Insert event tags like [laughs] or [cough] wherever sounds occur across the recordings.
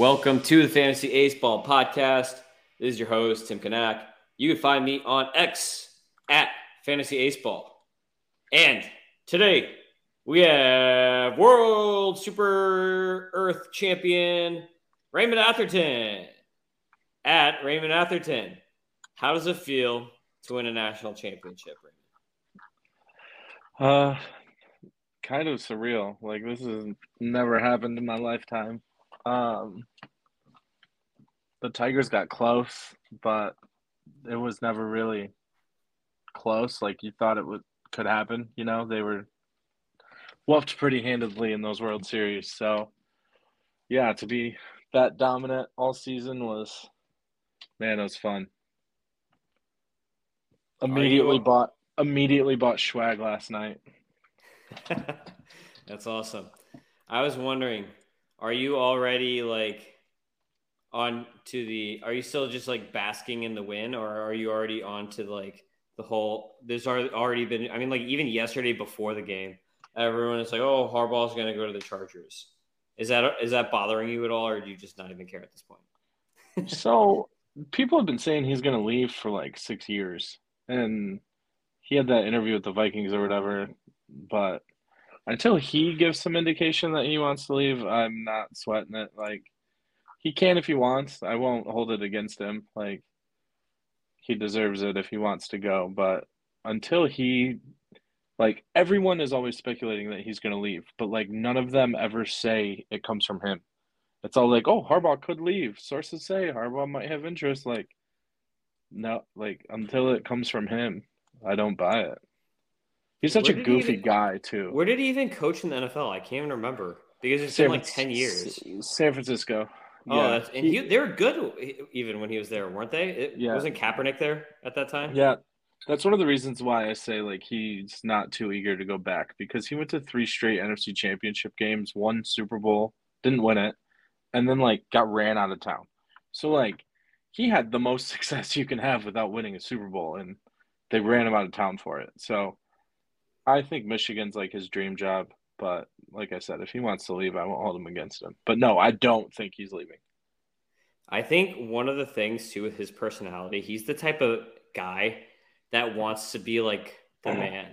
Welcome to the Fantasy Ace Ball podcast. This is your host, Tim Kanak. You can find me on X at Fantasy Ace Ball. And today we have World Super Earth Champion Raymond Atherton at Raymond Atherton. How does it feel to win a national championship, Raymond? Uh, kind of surreal. Like this has never happened in my lifetime. Um, the Tigers got close, but it was never really close. Like you thought it would could happen. You know, they were whooped pretty handedly in those World Series. So, yeah, to be that dominant all season was, man, it was fun. Immediately you... bought immediately bought swag last night. [laughs] That's awesome. I was wondering, are you already like on to the are you still just like basking in the win or are you already on to like the whole there's already been I mean like even yesterday before the game everyone is like oh Harbaugh's going to go to the Chargers. Is that is that bothering you at all or do you just not even care at this point? [laughs] so people have been saying he's going to leave for like 6 years and he had that interview with the Vikings or whatever but until he gives some indication that he wants to leave, I'm not sweating it. Like he can if he wants. I won't hold it against him. Like he deserves it if he wants to go. But until he like everyone is always speculating that he's gonna leave, but like none of them ever say it comes from him. It's all like, oh, Harbaugh could leave. Sources say Harbaugh might have interest. Like, no, like until it comes from him, I don't buy it. He's such where a goofy even, guy too. Where did he even coach in the NFL? I can't even remember because it's San, been like ten years. San Francisco. Oh, yeah. that's, and he, they were good even when he was there, weren't they? It, yeah. Wasn't Kaepernick there at that time? Yeah, that's one of the reasons why I say like he's not too eager to go back because he went to three straight NFC Championship games, won Super Bowl, didn't win it, and then like got ran out of town. So like he had the most [laughs] success you can have without winning a Super Bowl, and they ran him out of town for it. So I think Michigan's like his dream job, but like I said, if he wants to leave, I won't hold him against him. But no, I don't think he's leaving. I think one of the things too with his personality, he's the type of guy that wants to be like the [clears throat] man.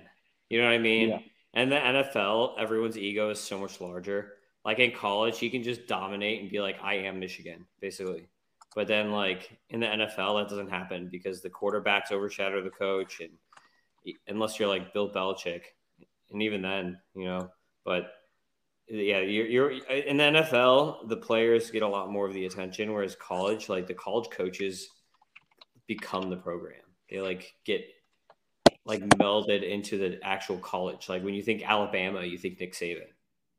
You know what I mean? Yeah. And the NFL, everyone's ego is so much larger. Like in college, he can just dominate and be like, I am Michigan, basically. But then, like in the NFL, that doesn't happen because the quarterbacks overshadow the coach and unless you're like Bill Belichick, and even then, you know. But yeah, you're, you're in the NFL. The players get a lot more of the attention, whereas college, like the college coaches, become the program. They like get like melded into the actual college. Like when you think Alabama, you think Nick Saban.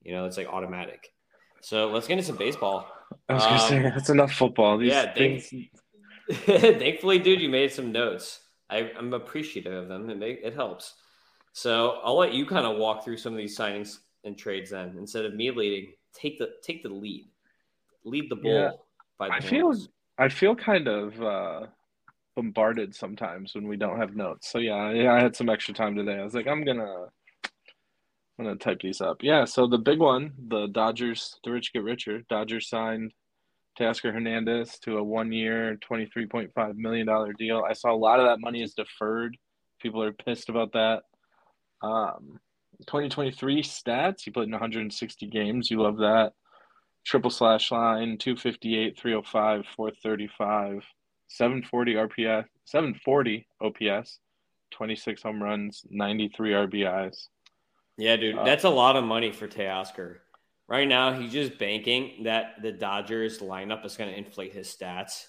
You know, it's like automatic. So let's get into some baseball. I was gonna um, say that's enough football. These yeah, things... [laughs] thankfully, dude, you made some notes. I, am appreciative of them. It it helps. So I'll let you kind of walk through some of these signings and trades then instead of me leading. Take the take the lead, lead the bull. Yeah, by the I feel I feel kind of uh, bombarded sometimes when we don't have notes. So yeah, yeah, I had some extra time today. I was like, I'm gonna I'm gonna type these up. Yeah. So the big one, the Dodgers, the rich get richer. Dodgers signed Teoscar Hernandez to a one year, $23.5 million deal. I saw a lot of that money is deferred. People are pissed about that. Um, 2023 stats, he played in 160 games. You love that. Triple slash line, 258, 305, 435, 740 RPS, 740 OPS, 26 home runs, 93 RBIs. Yeah, dude, uh, that's a lot of money for Teoscar. Right now, he's just banking that the Dodgers lineup is going to inflate his stats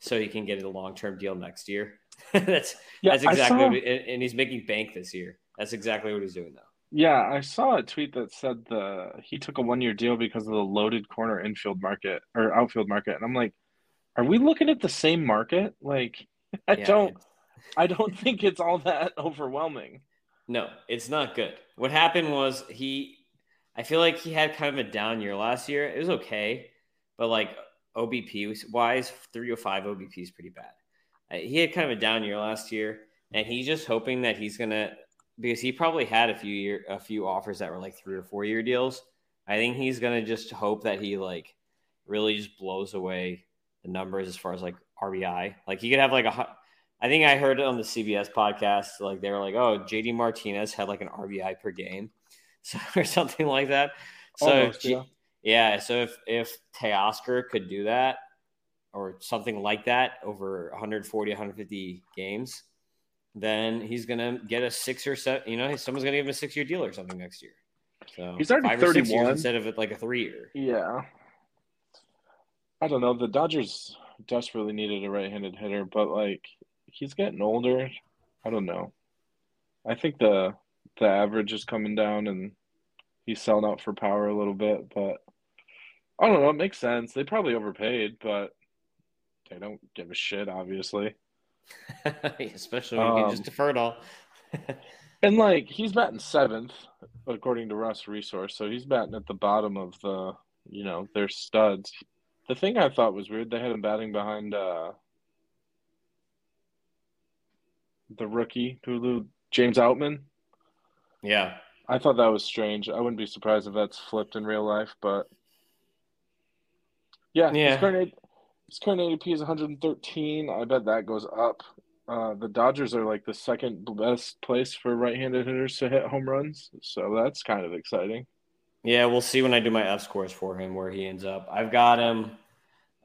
so he can get a long term deal next year. [laughs] that's yeah, that's exactly what, and he's making bank this year. That's exactly what he's doing now. Yeah, I saw a tweet that said the he took a one year deal because of the loaded corner infield market or outfield market, and I'm like, are we looking at the same market? Like, [laughs] I yeah, don't, I don't [laughs] think it's all that overwhelming. No, it's not good. What happened was he I feel like he had kind of a down year last year. It was okay, but like OBP wise, 305 OBP is pretty bad. He had kind of a down year last year, and he's just hoping that he's gonna because he probably had a few year a few offers that were like three or four year deals. I think he's gonna just hope that he like really just blows away the numbers as far as like RBI. Like he could have like a I think I heard it on the CBS podcast. Like they were like, "Oh, JD Martinez had like an RBI per game, so [laughs] or something like that." So Almost, yeah. yeah, so if if Teoscar could do that or something like that over 140, 150 games, then he's gonna get a six or seven. You know, someone's gonna give him a six year deal or something next year. So he's already 31 instead of like a three year. Yeah, I don't know. The Dodgers desperately needed a right handed hitter, but like he's getting older. I don't know. I think the the average is coming down and he's selling out for power a little bit, but I don't know. It makes sense. They probably overpaid, but they don't give a shit, obviously. [laughs] Especially when you um, just defer it all. [laughs] and like he's batting seventh, according to Roster Resource, so he's batting at the bottom of the you know their studs. The thing I thought was weird, they had him batting behind uh, the rookie Hulu James Outman. Yeah, I thought that was strange. I wouldn't be surprised if that's flipped in real life, but yeah, yeah. His current, his current ADP is 113. I bet that goes up. Uh, the Dodgers are like the second best place for right-handed hitters to hit home runs, so that's kind of exciting. Yeah, we'll see when I do my F scores for him where he ends up. I've got him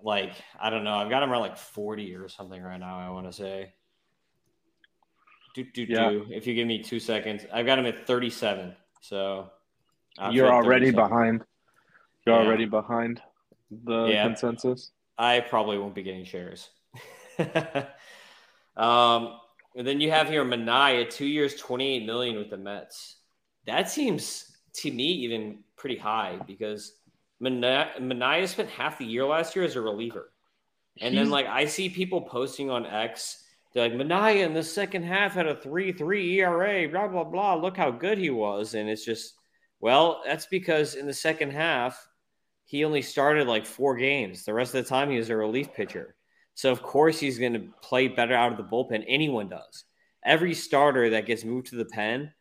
like I don't know. I've got him around like 40 or something right now. I want to say. Do, do, yeah. do. If you give me two seconds, I've got him at 37. So you're already behind. You're yeah. already behind the yeah. consensus. I probably won't be getting shares. [laughs] um, and then you have here Manaea, two years, 28 million with the Mets. That seems to me even pretty high because Manaea spent half the year last year as a reliever. And then like I see people posting on X they're like Manaea in the second half had a three three ERA, blah blah blah. Look how good he was, and it's just well, that's because in the second half he only started like four games. The rest of the time he was a relief pitcher, so of course he's going to play better out of the bullpen. Anyone does. Every starter that gets moved to the pen,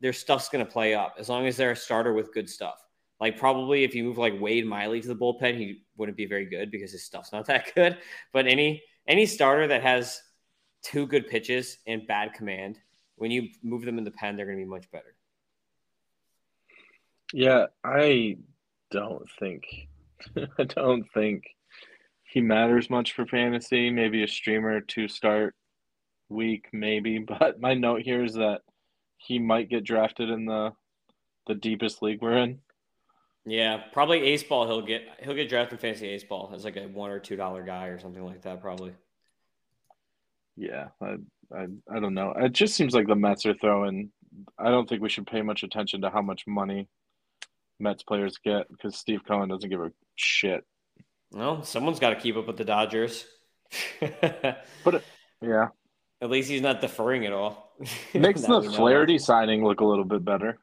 their stuff's going to play up as long as they're a starter with good stuff. Like probably if you move like Wade Miley to the bullpen, he wouldn't be very good because his stuff's not [laughs] that good. But any any starter that has two good pitches and bad command, when you move them in the pen, they're going to be much better. Yeah, I don't think [laughs] I don't think he matters much for fantasy. Maybe a streamer to start week, maybe. [laughs] But my note here is that he might get drafted in the the deepest league we're in. Yeah, probably ace ball. He'll get he'll get drafted in fantasy ace ball as like a one or two dollar guy or something like that. Probably. Yeah, I, I I don't know. It just seems like the Mets are throwing. I don't think we should pay much attention to how much money Mets players get because Steve Cohen doesn't give a shit. Well, someone's got to keep up with the Dodgers. [laughs] but yeah, at least he's not deferring at all. [laughs] Makes the Flaherty signing look a little bit better.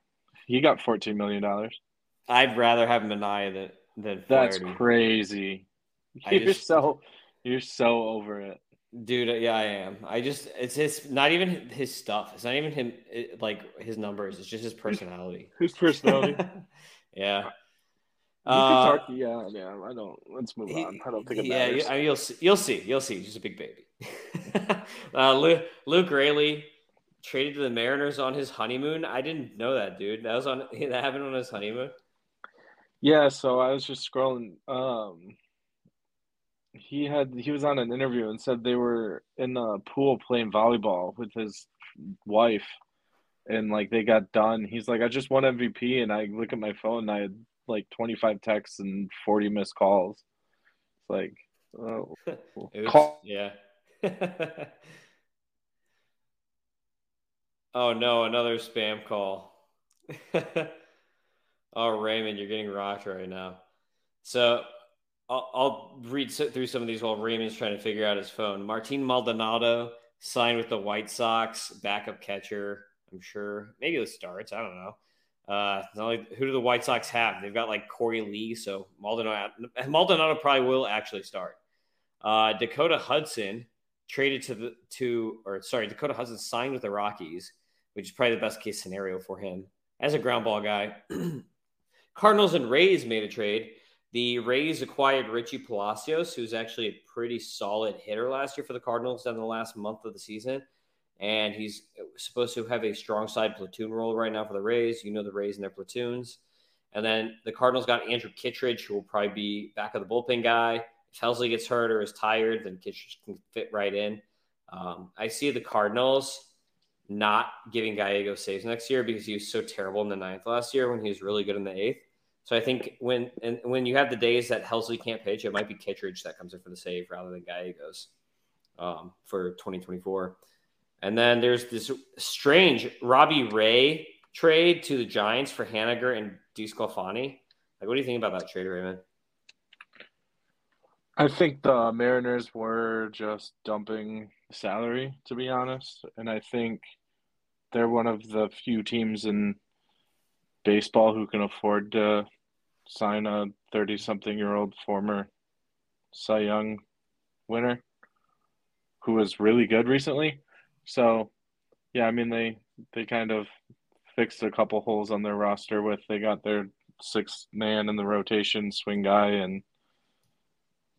He got fourteen million dollars. I'd rather have Manaea than than Flaherty. That's crazy. [laughs] You're just, so you're so over it. Dude, yeah, I am. I just it's his not even his stuff. It's not even him it, like his numbers. It's just his personality. His personality. [laughs] yeah. Uh, talk, yeah, yeah. I don't. Let's move on. I don't think it yeah, matters. Yeah, you'll see. You'll see. You'll see. He's a big baby. [laughs] uh, Luke, Luke Raley traded to the Mariners on his honeymoon. I didn't know that, dude. That was on. [laughs] That happened on his honeymoon. Yeah. So I was just scrolling. Um, he had he was on an interview and said they were in a pool playing volleyball with his wife. And like they got done. He's like i just won mvp and i look at my phone and i had like 25 texts and 40 missed calls. It's like oh. [laughs] [laughs] Call. yeah. [laughs] Oh no another spam call. Oh raymond you're getting rocked right now. So I'll, I'll read through some of these while Raymond's trying to figure out his phone. Martin Maldonado signed with the White Sox, backup catcher. I'm sure maybe it starts. I don't know. Uh, only, who do the White Sox have? They've got like Korey Lee, so Maldonado, Maldonado probably will actually start. Uh, Dakota Hudson traded to the to or sorry, Dakota Hudson signed with the Rockies, which is probably the best case scenario for him as a ground ball guy. [clears throat] Cardinals and Rays made a trade. The Rays acquired Richie Palacios, who's actually a pretty solid hitter last year for the Cardinals in the last month of the season. And he's supposed to have a strong side platoon role right now for the Rays. You know the Rays and their platoons. And then the Cardinals got Andrew Kittredge, who will probably be back of the bullpen guy. If Helsley gets hurt or is tired, then Kittredge can fit right in. Um, I see the Cardinals not giving Gallego saves next year because he was so terrible in the ninth last year when he was really good in the eighth. So I think when and when you have the days that Helsley can't pitch, it might be Kittredge that comes in for the save rather than Gallegos um, for 2024. And then there's this strange Robbie Ray trade to the Giants for Haniger and DeSclafani. Like, what do you think about that trade, Raymond? I think the Mariners were just dumping salary, to be honest. And I think they're one of the few teams in baseball who can afford to sign a 30 something year old former Cy Young winner who was really good recently. So, yeah, I mean, they, they kind of fixed a couple holes on their roster with they got their sixth man in the rotation swing guy and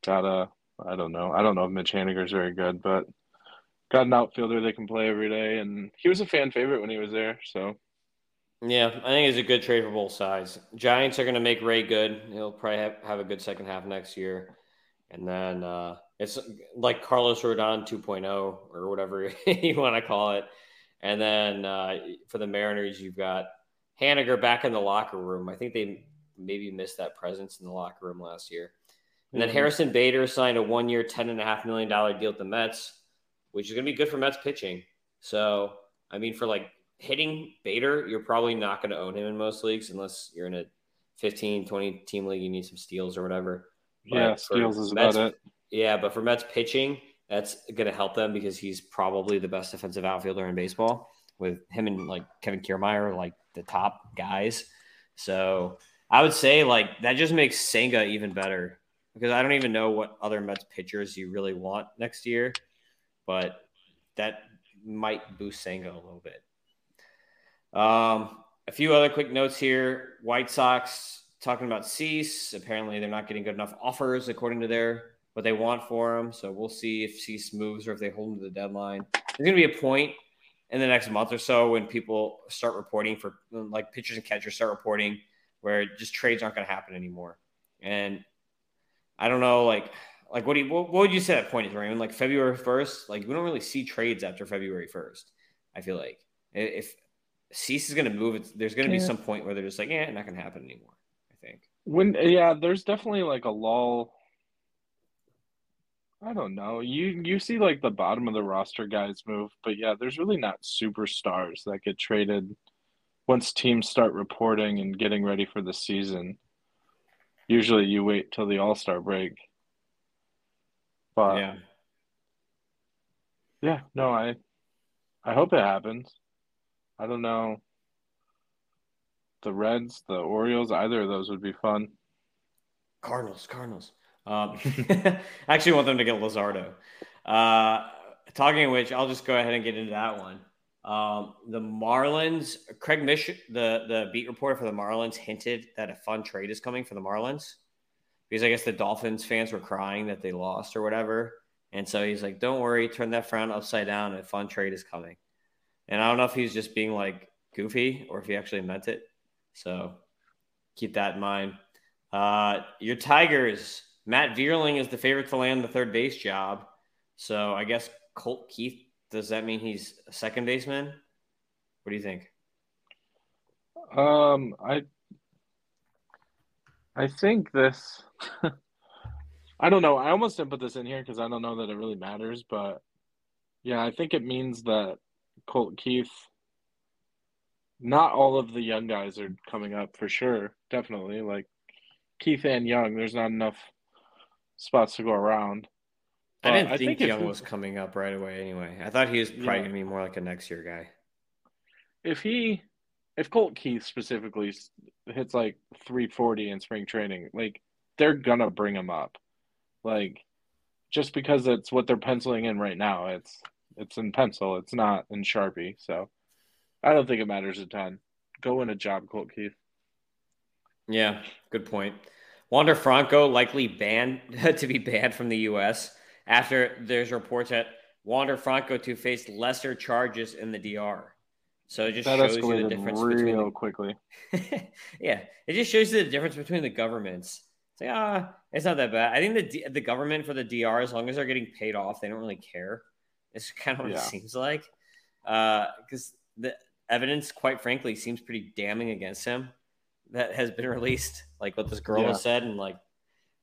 got a I don't know. I don't know if Mitch Haniger's very good, but got an outfielder they can play every day, and he was a fan favorite when he was there. So, yeah, I think it's a good trade for both sides. Giants are going to make Ray good. He'll probably have, have a good second half next year, and then uh, it's like Carlos Rodon 2.0 or whatever [laughs] you want to call it. And then uh, for the Mariners, you've got Haniger back in the locker room. I think they maybe missed that presence in the locker room last year. And then mm-hmm. Harrison Bader signed a one year, $10.5 million deal with the Mets, which is going to be good for Mets pitching. So, I mean, for like hitting Bader, you're probably not going to own him in most leagues unless you're in a 15, 20 team league, you need some steals or whatever. But yeah, steals is Mets, about it. Yeah, but for Mets pitching, that's going to help them because he's probably the best defensive outfielder in baseball with him and like Kevin Kiermaier, like the top guys. So I would say like that just makes Senga even better because I don't even know what other Mets pitchers you really want next year, but that might boost Senga a little bit. Um, a few other quick notes here. White Sox talking about Cease. Apparently, they're not getting good enough offers according to their what they want for him. So we'll see if Cease moves or if they hold him to the deadline. There's going to be a point in the next month or so when people start reporting for like pitchers and catchers start reporting where just trades aren't going to happen anymore. And I don't know, like, like what do you, what, what would you say that point is, Raymond? Like February 1st, like we don't really see trades after February 1st. I feel like if Cease is going to move, it's, there's going to yeah. be some point where they're just like, yeah, not going to happen anymore. I think. When, yeah, there's definitely like a lull. I don't know. You you see like the bottom of the roster guys move, but yeah, there's really not superstars that get traded once teams start reporting and getting ready for the season. Usually you wait till the All Star break. But yeah. Yeah, no, I I hope it happens. I don't know. The Reds, the Orioles, either of those would be fun. Cardinals, Cardinals. Um, [laughs] I actually want them to get Luzardo. Uh, talking of which, I'll just go ahead and get into that one. Um, the Marlins, Craig Mish, the the beat reporter for the Marlins, hinted that a fun trade is coming for the Marlins because I guess the Dolphins fans were crying that they lost or whatever, and so he's like, "Don't worry, turn that frown upside down. A fun trade is coming." And I don't know if he's just being like goofy or if he actually meant it. So keep that in mind. Uh, your Tigers, Matt Vierling is the favorite to land the third base job. So I guess Colt Keith does that mean he's a second baseman? What do you think? Um, I I think this. [laughs] I don't know. I almost didn't put this in here because I don't know that it really matters, but yeah, I think it means that Colt Keith. Not all of the young guys are coming up for sure. Definitely, like Keith and Young. There's not enough spots to go around. I didn't uh, I think, think Young was coming up right away. Anyway, I thought he was probably yeah. going to be more like a next year guy. If he, if Colt Keith specifically hits like 340 in spring training, like they're gonna bring him up. Like, just because it's what they're penciling in right now, it's it's in pencil. It's not in Sharpie. So, I don't think it matters a ton. Go win a job, Colt Keith. Yeah, good point. Wander Franco likely banned [laughs] to be banned from the U.S. after there's reports that Wander Franco to face lesser charges in the DR. So it just that shows you the difference real between the... quickly. [laughs] yeah, it just shows you the difference between the governments. It's like ah, it's not that bad. I think the the government for the DR, as long as they're getting paid off, they don't really care. It's [laughs] kind of what yeah. it seems like, because uh, the evidence, quite frankly, seems pretty damning against him. That has been [laughs] released, like what this girl yeah. has said, and like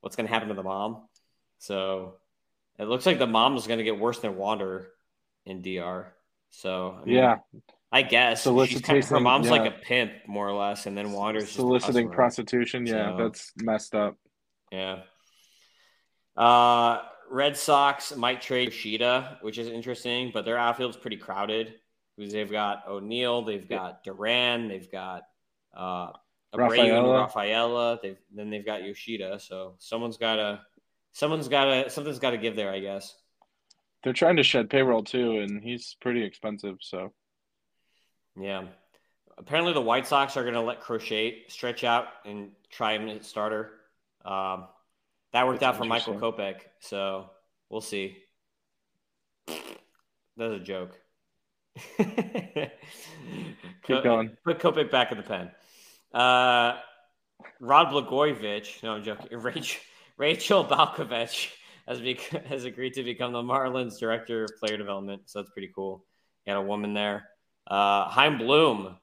what's going to happen to the mom. So it looks like the mom is going to get worse than Wander in DR. So I mean, yeah, I guess solicitation. Kind of, her mom's yeah. like a pimp, more or less, and then Wander's soliciting prostitution. Yeah, so, that's messed up. Yeah. Uh, Red Sox might trade Yoshida, which is interesting, but their outfield's pretty crowded because they've got O'Neill, they've got Duran, they've got uh, Abreu and Rafaela. They've then they've got Yoshida. So someone's got to, someone's got to, something's got to give there, I guess. They're trying to shed payroll too, and he's pretty expensive. So yeah. Apparently, the White Sox are going to let Crochet stretch out and try him at starter. Um, that worked That's out for Michael Kopech, so we'll see. That's a joke. [laughs] Keep going. Put Kopech back in the pen. Uh, Rod Blagojevich, no, I'm joking. [laughs] Rachel, Rachel Balkovec has, bec- [laughs] has agreed to become the Marlins director of player development, so that's pretty cool. Got a woman there. Uh, Chaim Bloom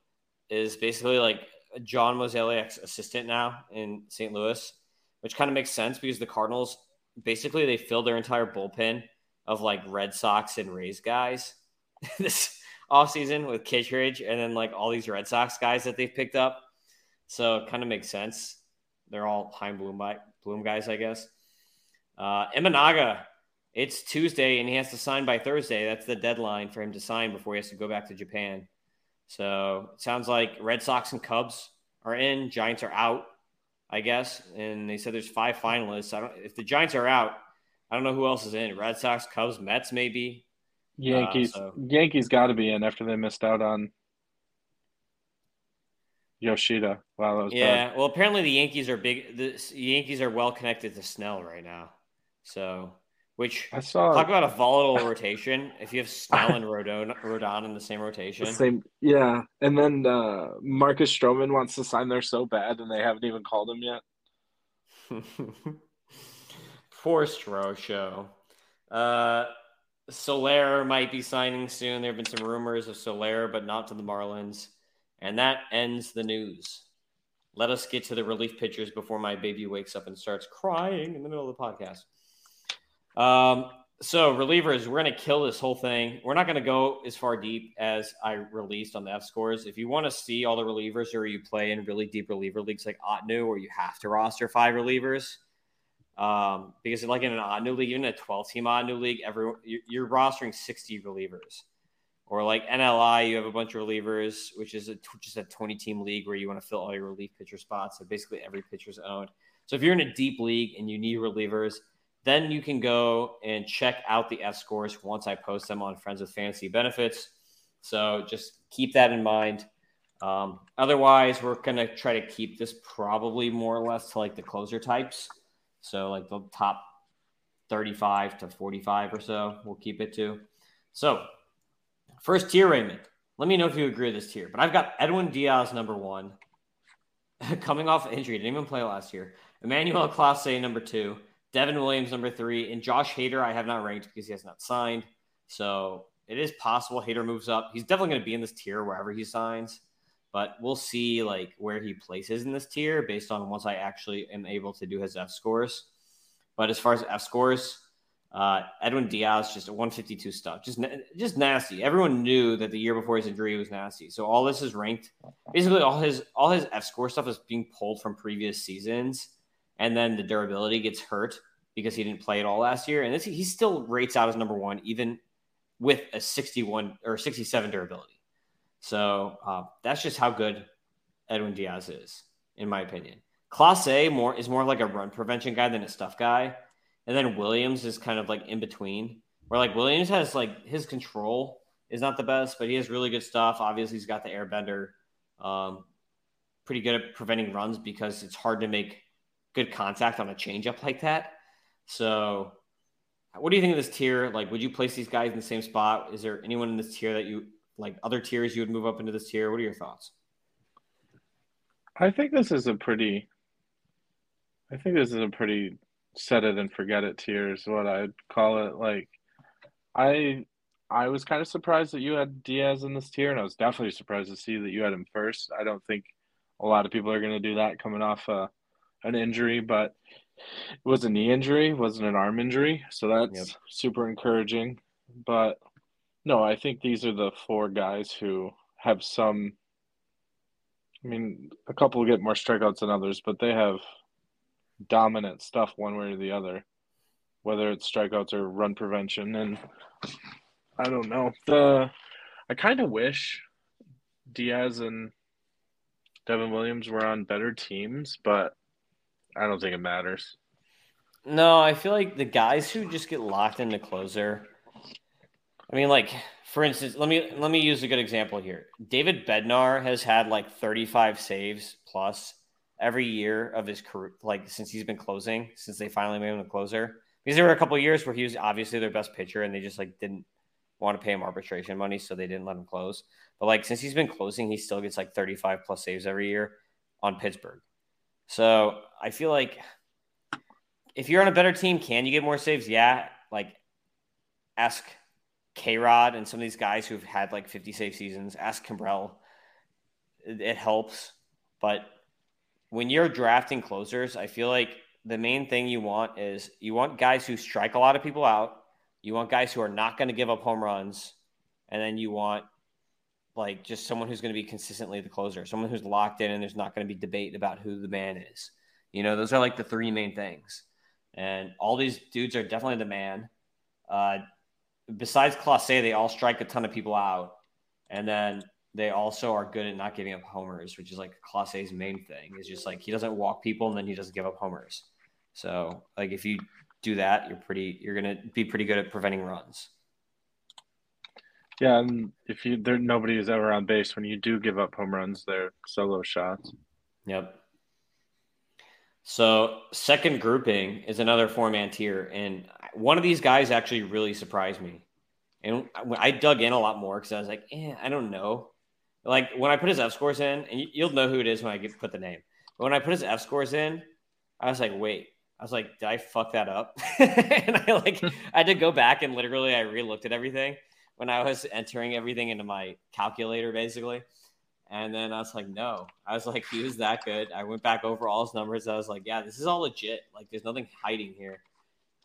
is basically like John Mozeliak's assistant now in St. Louis, which kind of makes sense because the Cardinals basically they fill their entire bullpen of like Red Sox and Rays guys [laughs] this offseason with Kittredge and then like all these Red Sox guys that they've picked up. So it kind of makes sense. They're all Chaim Bloom, Bloom guys, I guess. Uh, Imanaga it's Tuesday and he has to sign by Thursday. That's the deadline for him to sign before he has to go back to Japan. So it sounds like Red Sox and Cubs are in, Giants are out, I guess. And they said there's five finalists. I don't if the Giants are out, I don't know who else is in. Red Sox, Cubs, Mets, maybe. Yankees. Uh, so. Yankees got to be in after they missed out on Yoshida. Wow, that was yeah. Bad. Well, apparently the Yankees are big. The Yankees are well connected to Snell right now, so which I saw talk about a volatile rotation. If you have Snell and [laughs] Rodon, Rodon in the same rotation, the same, yeah. And then uh, Marcus Stroman wants to sign there so bad, and they haven't even called him yet. [laughs] Poor Stro show. Uh, Soler might be signing soon. There have been some rumors of Soler, but not to the Marlins. And that ends the news. Let us get to the relief pitchers before my baby wakes up and starts crying in the middle of the podcast. Um, so relievers, we're to kill this whole thing. We're not to go as far deep as I released on the F scores. If you want to see all the relievers, or you play in really deep reliever leagues like Ottoneu, where you have to roster five relievers, um, because like in an Ottoneu league, even a 12 team Ottoneu league, every you're rostering 60 relievers. Or like NLI, you have a bunch of relievers, which is a, just a 20 team league where you want to fill all your relief pitcher spots. So basically every pitcher's owned. So if you're in a deep league and you need relievers, then you can go and check out the F scores once I post them on Friends with Fantasy Benefits. So just keep that in mind. Um, otherwise, we're going to try to keep this probably more or less to like the closer types. So, like the top 35 to 45 or so, we'll keep it to. So, first tier, Raymond. Let me know if you agree with this tier. But I've got Edwin Diaz number one, [laughs] coming off injury, didn't even play last year. Emmanuel Clase number two. Devin Williams, number three, and Josh Hader, I have not ranked because he has not signed. So it is possible Hader moves up. He's definitely going to be in this tier wherever he signs, but we'll see like where he places in this tier based on once I actually am able to do his F scores. But as far as F scores, uh, Edwin Diaz just a 152 stuff, just just nasty. Everyone knew that the year before his injury was nasty. So all this is ranked. Basically, all his all his F score stuff is being pulled from previous seasons and then the durability gets hurt because he didn't play at all last year. And this, he still rates out as number one, even with a 61 or 67 durability. So uh, that's just how good Edwin Diaz is, in my opinion. Clase more is more like a run prevention guy than a stuff guy, and then Williams is kind of like in between. Where like Williams has like his control is not the best, but he has really good stuff. Obviously, he's got the airbender, um, pretty good at preventing runs because it's hard to make good contact on a changeup like that. So, what do you think of this tier? Like, would you place these guys in the same spot? Is there anyone in this tier that you like? Other tiers you would move up into this tier? What are your thoughts? I think this is a pretty. I think this is a pretty set it and forget it tier is what I'd call it. Like, I I was kind of surprised that you had Diaz in this tier, and I was definitely surprised to see that you had him first. I don't think a lot of people are going to do that coming off uh, an injury, but it was a knee injury, wasn't an arm injury, so that's yep. super encouraging. But no, I think these are the four guys who have some. I mean, a couple get more strikeouts than others, but they have dominant stuff one way or the other, whether it's strikeouts or run prevention. And I don't know. The I kind of wish Diaz and Devin Williams were on better teams, but I don't think it matters. No, I feel like the guys who just get locked into closer. I mean, like for instance, let me let me use a good example here. David Bednar has had like 35 saves plus every year of his career, like since he's been closing, since they finally made him a closer. Because there were a couple years where he was obviously their best pitcher, and they just like didn't want to pay him arbitration money, so they didn't let him close. But like since he's been closing, he still gets like 35 plus saves every year on Pittsburgh. So I feel like if you're on a better team, can you get more saves? Yeah. Like ask K Rod and some of these guys who've had like 50 save seasons, ask Kimbrel. It, it helps. But when you're drafting closers, I feel like the main thing you want is you want guys who strike a lot of people out. You want guys who are not going to give up home runs. And then you want like just someone who's going to be consistently the closer, someone who's locked in and there's not going to be debate about who the man is. You know, those are like the three main things. And all these dudes are definitely the man. Uh, besides Clase, they all strike a ton of people out. And then they also are good at not giving up homers, which is like Clase's main thing. Is just like he doesn't walk people and then he doesn't give up homers. So like if you do that, you're pretty you're gonna be pretty good at preventing runs. Yeah, and if you there nobody is ever on base when you do give up home runs, they're solo shots. Yep. So second grouping is another four man tier, and one of these guys actually really surprised me, and I dug in a lot more because I was like, eh, I don't know. Like when I put his F scores in, and you'll know who it is when I get, put the name. But when I put his F scores in, I was like, wait, I was like, did I fuck that up? [laughs] and I like [laughs] I had to go back and literally I re-looked at everything when I was entering everything into my calculator, basically. And then I was like, no. I was like, he was that good. I went back over all his numbers. I was like, yeah, this is all legit. Like, there's nothing hiding here.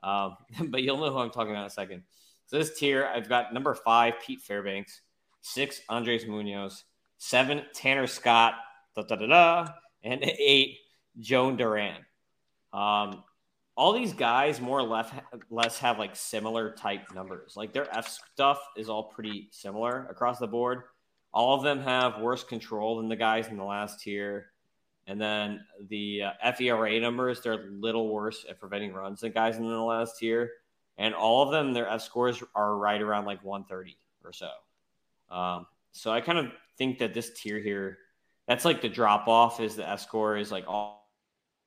Um, [laughs] but you'll know who I'm talking about in a second. So this tier, I've got number five, Pete Fairbanks, six, Andres Munoz, seven, Tanner Scott, da, da, da, da, and eight, Jhoan Duran. Um, all these guys more or less, less have like similar type numbers. Like their F stuff is all pretty similar across the board. All of them have worse control than the guys in the last tier. And then the uh, FERA numbers, they're a little worse at preventing runs than guys in the last tier. And all of them, their F scores are right around like 130 or so. Um, so I kind of think that this tier here, that's like the drop off is the F score is like all,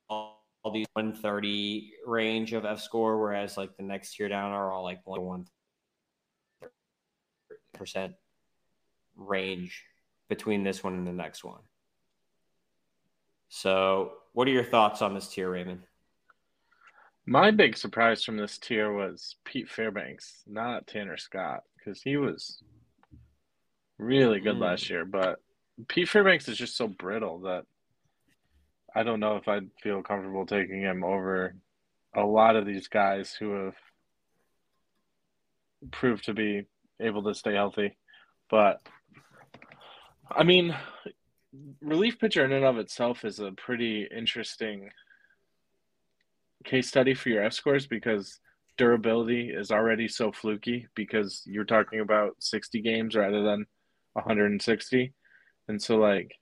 all all these 130 range of F score, whereas like the next tier down are all like one percent range between this one and the next one. So, what are your thoughts on this tier, Raymond? My big surprise from this tier was Pete Fairbanks, not Tanner Scott, because he was really good mm. last year. But Pete Fairbanks is just so brittle that I don't know if I'd feel comfortable taking him over a lot of these guys who have proved to be able to stay healthy. But I mean, relief pitcher in and of itself is a pretty interesting case study for your F scores because durability is already so fluky because you're talking about 60 games rather than 160. And so like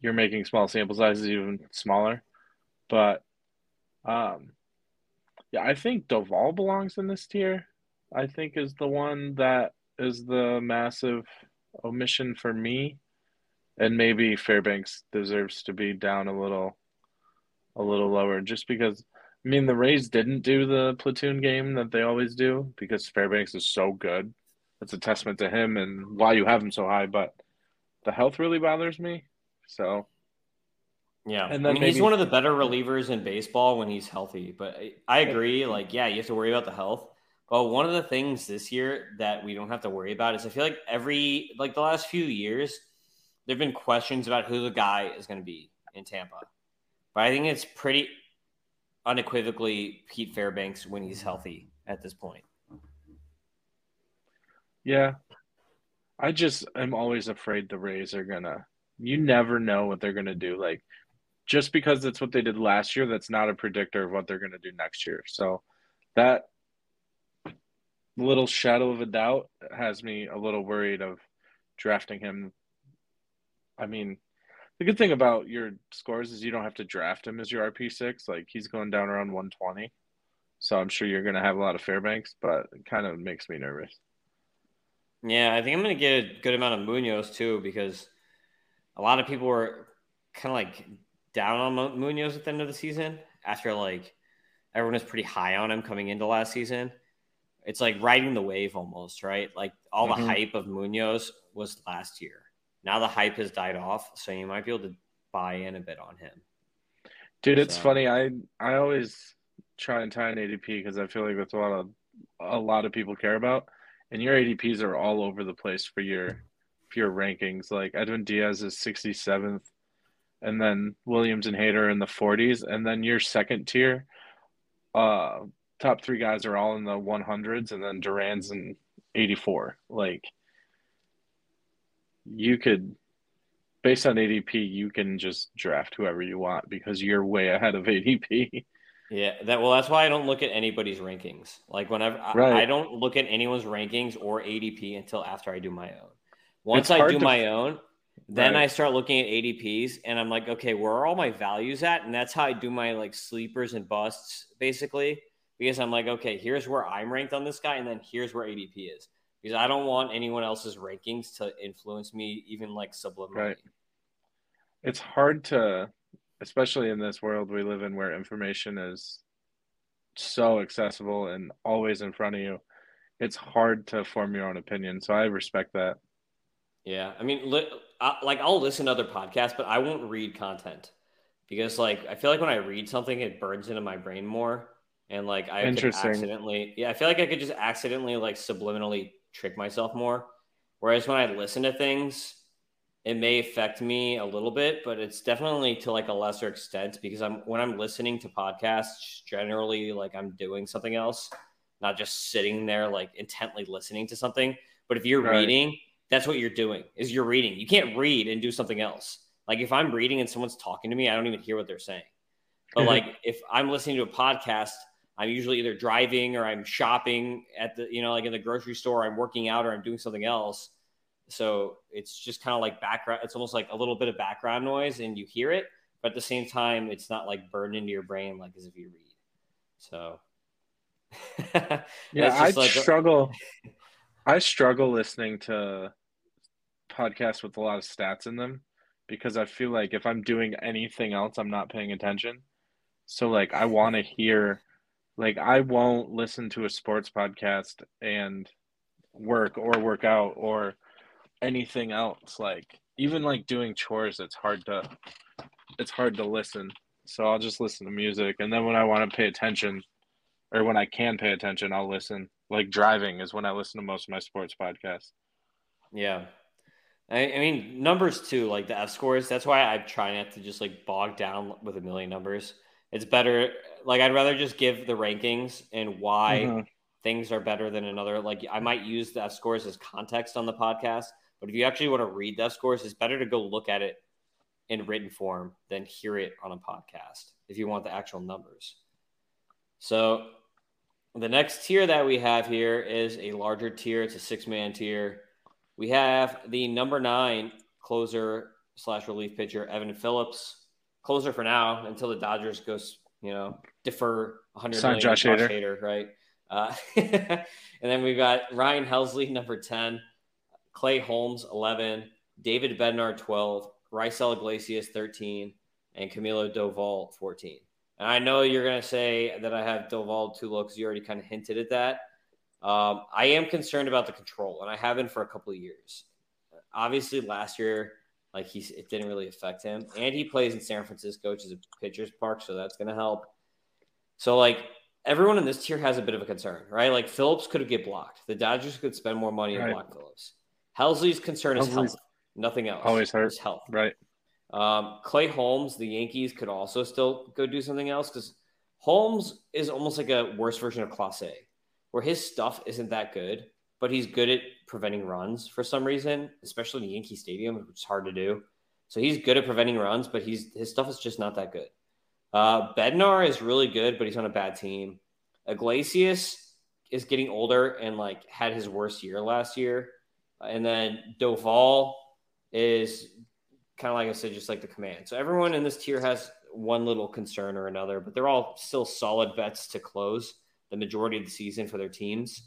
you're making small sample sizes even smaller. But um, yeah, I think Doval belongs in this tier. I think is the one that is the massive omission for me. And maybe Fairbanks deserves to be down a little a little lower just because I mean the Rays didn't do the platoon game that they always do because Fairbanks is so good. That's a testament to him and why you have him so high, but the health really bothers me. So yeah, and then I mean, maybe... he's one of the better relievers in baseball when he's healthy. But I agree, like, yeah, you have to worry about the health. But one of the things this year that we don't have to worry about is I feel like every like the last few years, there've been questions about who the guy is going to be in Tampa. But I think it's pretty unequivocally Pete Fairbanks when he's healthy at this point. Yeah. I just am always afraid the Rays are gonna you never know what they're gonna do. Like just because it's what they did last year, that's not a predictor of what they're gonna do next year. So that little shadow of a doubt has me a little worried of drafting him. I mean, the good thing about your scores is you don't have to draft him as your RP6. Like he's going down around 120. So I'm sure you're going to have a lot of Fairbanks, but it kind of makes me nervous. Yeah, I think I'm going to get a good amount of Munoz too because a lot of people were kind of like down on Munoz at the end of the season after like everyone was pretty high on him coming into last season. It's like riding the wave almost, right? Like all mm-hmm. the hype of Munoz was last year. Now the hype has died off, so you might be able to buy in a bit on him. Dude, it's funny. I I always try and tie an ADP because I feel like that's a a lot of people care about, and your ADPs are all over the place for your your rankings. Like Edwin Diaz is sixty seventh, and then Williams and Hader in the forties, and then your second tier, uh, top three guys are all in the one hundreds, and then Duran's in eighty four. Like you could based on ADP, you can just draft whoever you want because you're way ahead of [laughs] ADP. Yeah, that well, that's why I don't look at anybody's rankings. Like whenever right. I, I, don't look at anyone's rankings or ADP until after I do my own. Once I do to, my own, then right. I start looking at ADPs and I'm like, okay, where are all my values at? And that's how I do my like sleepers and busts basically. Because I'm like, okay, here's where I'm ranked on this guy, and then here's where ADP is because I don't want anyone else's rankings to influence me, even like subliminally. Right. It's hard to, especially in this world we live in where information is so accessible and always in front of you. It's hard to form your own opinion. So I respect that. Yeah. I mean, li- I, like I'll listen to other podcasts, but I won't read content because like I feel like when I read something, it burns into my brain more. And like I could accidentally, yeah, I feel like I could just accidentally like subliminally trick myself more. Whereas when I listen to things, it may affect me a little bit, but it's definitely to like a lesser extent because I'm when I'm listening to podcasts, generally like I'm doing something else, not just sitting there like intently listening to something. But if you're right. reading, that's what you're doing is you're reading. You can't read and do something else. Like if I'm reading and someone's talking to me, I don't even hear what they're saying. But mm-hmm. like if I'm listening to a podcast, I'm usually either driving or I'm shopping at the, you know, like in the grocery store, I'm working out or I'm doing something else. So it's just kind of like background. It's almost like a little bit of background noise and you hear it, but at the same time, it's not like burned into your brain like as if you read. So [laughs] yeah, I like struggle. I struggle listening to podcasts with a lot of stats in them because I feel like if I'm doing anything else, I'm not paying attention. So like I want to hear like I won't listen to a sports podcast and work or work out or anything else. Like even like doing chores, it's hard to it's hard to listen. So I'll just listen to music, and then when I want to pay attention, or when I can pay attention, I'll listen. Like driving is when I listen to most of my sports podcasts. Yeah, I, I mean numbers too, like the F scores. That's why I try not to just like bog down with a million numbers it's better. Like I'd rather just give the rankings and why mm-hmm. things are better than another. Like I might use the F scores as context on the podcast, but if you actually want to read the F scores, it's better to go look at it in written form than hear it on a podcast if you want the actual numbers. So the next tier that we have here is a larger tier. It's a six man tier. We have the number nine closer slash relief pitcher, Evan Phillips closer for now until the Dodgers goes, you know, defer 100 million Josh, Josh Hader. Hader, right? Uh, [laughs] and then we've got Ryan Helsley, number 10, Clay Holmes, 11, David Bednar, 12, Raisel Iglesias, 13, and Camilo Doval 14. And I know you're going to say that I have Doval too low because you already kind of hinted at that. Um, I am concerned about the control, and I have been for a couple of years. Obviously, last year, like he's it didn't really affect him, and he plays in San Francisco, which is a pitcher's park, so that's going to help. So, like everyone in this tier has a bit of a concern, right? Like Phillips could get blocked. The Dodgers could spend more money right. on block Phillips. Helsley's concern is health, nothing else. Always hurts health, right? Um, Clay Holmes, the Yankees could also still go do something else because Holmes is almost like a worse version of Clase where his stuff isn't that good, but he's good at preventing runs for some reason, especially in Yankee Stadium, which is hard to do. So he's good at preventing runs, but he's his stuff is just not that good. Uh, Bednar is really good, but he's on a bad team. Iglesias is getting older and like had his worst year last year, and then Doval is kind of like I said, just like the command. So everyone in this tier has one little concern or another, but they're all still solid bets to close the majority of the season for their teams.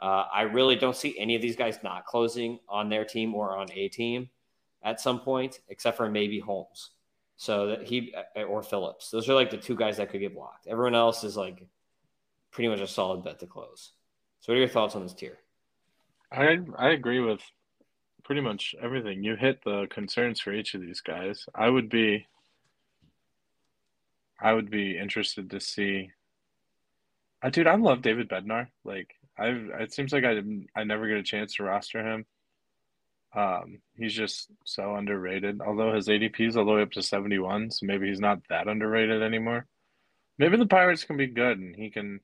Uh, I really don't see any of these guys not closing on their team or on a team at some point, except for maybe Holmes. So that he uh, or Phillips. Those are like the two guys that could get blocked. Everyone else is like pretty much a solid bet to close. So what are your thoughts on this tier? I I agree with pretty much everything. You hit the concerns for each of these guys. I would be I would be interested to see uh, dude, I love David Bednar. Like, I've it seems like I didn't, I never get a chance to roster him. Um, he's just so underrated. Although his ADP is all the way up to seventy one, so maybe he's not that underrated anymore. Maybe the Pirates can be good, and he can,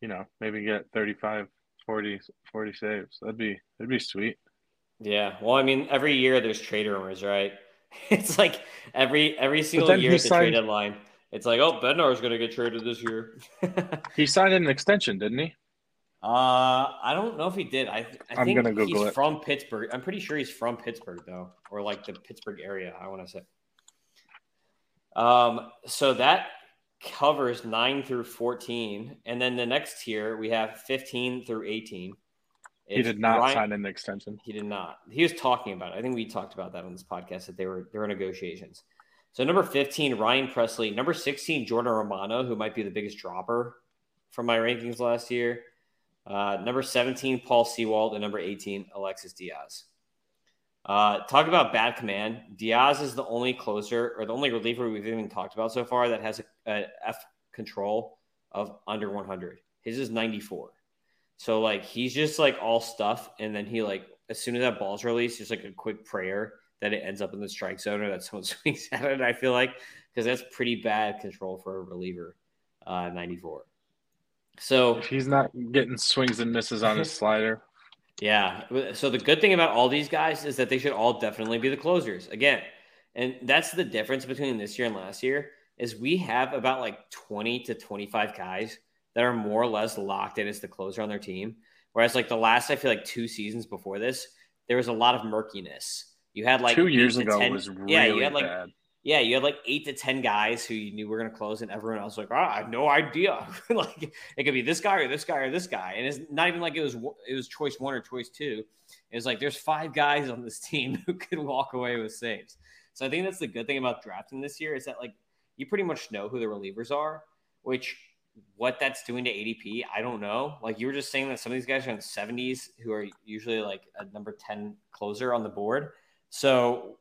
you know, maybe get 35, 40, 40 saves. That'd be that'd be sweet. Yeah. Well, I mean, every year there's trade rumors, right? [laughs] It's like every every single year at the signed, trade deadline it's like, oh, Bednar is going to get traded this year. [laughs] he signed an extension, didn't he? Uh, I don't know if he did. I, I am think gonna Google he's it. from Pittsburgh. I'm pretty sure he's from Pittsburgh though, or like the Pittsburgh area. I want to say. Um, so that covers nine through fourteen, and then the next tier we have fifteen through eighteen. It's he did not Ryan, sign an extension. He did not. He was talking about it. I think we talked about that on this podcast that they were there were negotiations. So number 15, Ryan Pressly. Number 16, Jordan Romano, who might be the biggest dropper from my rankings last year. Uh, number 17, Paul Sewald. And number 18, Alexis Diaz. Uh, talk about bad command. Diaz is the only closer or the only reliever we've even talked about so far that has a, a F control of under 100. His is 94. So like he's just like all stuff, and then he like as soon as that ball's released, just like a quick prayer that it ends up in the strike zone or that someone [laughs] swings at it. I feel like because that's pretty bad control for a reliever. Uh, 94. So if he's not getting swings and misses on his [laughs] slider. Yeah. So the good thing about all these guys is that they should all definitely be the closers again. And that's the difference between this year and last year is we have about like 20 to 25 guys that are more or less locked in as the closer on their team. Whereas like the last, I feel like two seasons before this, there was a lot of murkiness you had like two years ago 10, was really yeah, you had like bad. yeah, you had like eight to ten guys who you knew were going to close, and everyone else was like, oh, I have no idea. [laughs] like it could be this guy or this guy or this guy, and it's not even like it was it was choice one or choice two. It's like there's five guys on this [laughs] team who could walk away with saves. So I think that's the good thing about drafting this year is that like you pretty much know who the relievers are, which what that's doing to ADP, I don't know. Like you were just saying that some of these guys are in the 70s who are usually like a number 10 closer on the board. So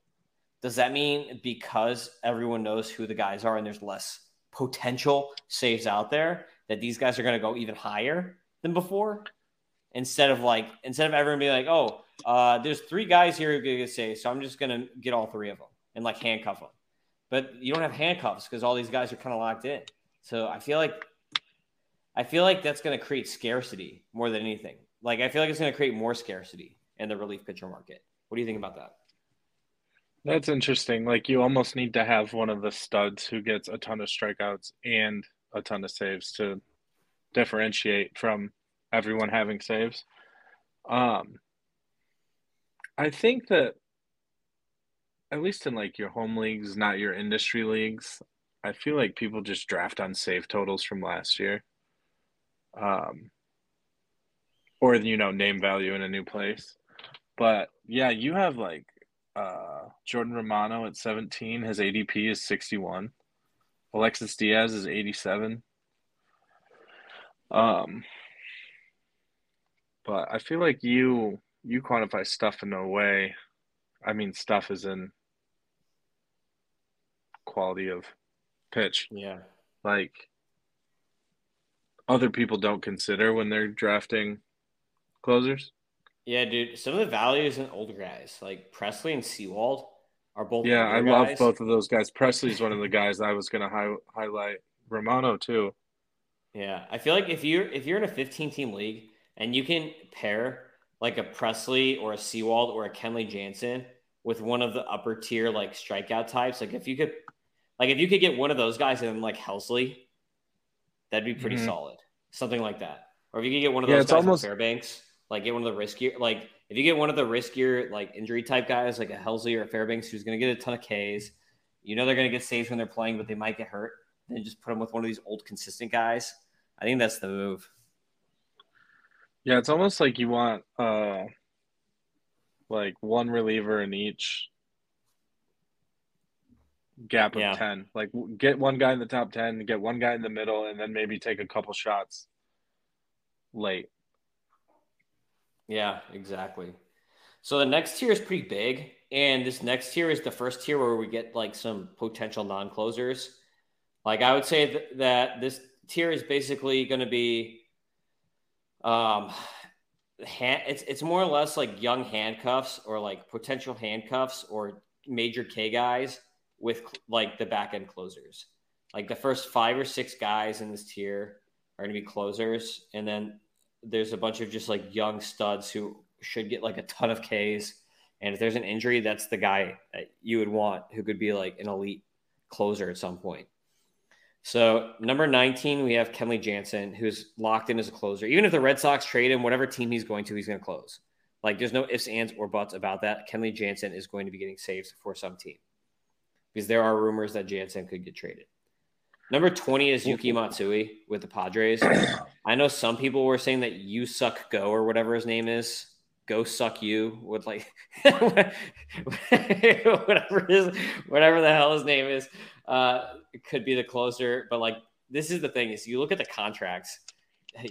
does that mean because everyone knows who the guys are and there's less potential saves out there that these guys are going to go even higher than before? Instead of like, instead of everyone being like, oh, uh, there's three guys here who get saves, so I'm just going to get all three of them and like handcuff them. But you don't have handcuffs because all these guys are kind of locked in. So I feel like, I feel like that's going to create scarcity more than anything. Like I feel like it's going to create more scarcity in the relief pitcher market. What do you think about that? That's interesting. Like you almost need to have one of the studs who gets a ton of strikeouts and a ton of saves to differentiate from everyone having saves. Um I think that at least in like your home leagues, not your industry leagues, I feel like people just draft on save totals from last year. Um or you know, name value in a new place. But yeah, you have like uh, Jordan Romano at 17. His ADP is 61. Alexis Diaz is 87. Um, but I feel like you you quantify stuff in a way. I mean, stuff is in quality of pitch. Yeah. Like other people don't consider when they're drafting closers. Yeah, dude. Some of the values in older guys like Pressly and Sewald are both. Yeah, I guys. love both of those guys. Pressly's one of the guys I was going to hi- highlight. Romano too. Yeah, I feel like if you're if you're in a 15 team league and you can pair like a Pressly or a Sewald or a Kenley Jansen with one of the upper tier like strikeout types, like if you could, like if you could get one of those guys and like Helsley, that'd be pretty mm-hmm. solid. Something like that. Or if you could get one of those yeah, guys almost... Fairbanks, like get one of the riskier, like if you get one of the riskier like injury type guys, like a Helsley or a Fairbanks, who's going to get a ton of Ks, you know they're going to get saves when they're playing, but they might get hurt. Then just put them with one of these old consistent guys. I think that's the move. Yeah, it's almost like you want uh like one reliever in each gap of yeah. 10. Like get one guy in the top 10, get one guy in the middle and then maybe take a couple shots late. Yeah, exactly. So the next tier is pretty big, and this next tier is the first tier where we get like some potential non-closers. Like I would say th- that this tier is basically going to be, um, it's it's more or less like young handcuffs or like potential handcuffs or major K guys with like the back end closers. Like the first five or six guys in this tier are going to be closers, and then there's a bunch of just like young studs who should get like a ton of Ks. And if there's an injury, that's the guy that you would want who could be like an elite closer at some point. So number 19, we have Kenley Jansen, who's locked in as a closer. Even if the Red Sox trade him, whatever team he's going to, he's going to close. Like there's no ifs, ands, or buts about that. Kenley Jansen is going to be getting saves for some team because there are rumors that Jansen could get traded. Number 20 is Yuki Matsui with the Padres. I know some people were saying that you suck go or whatever his name is. Go suck you with like [laughs] whatever his whatever the hell his name is. Uh could be the closer, but like this is the thing is you look at the contracts. [laughs]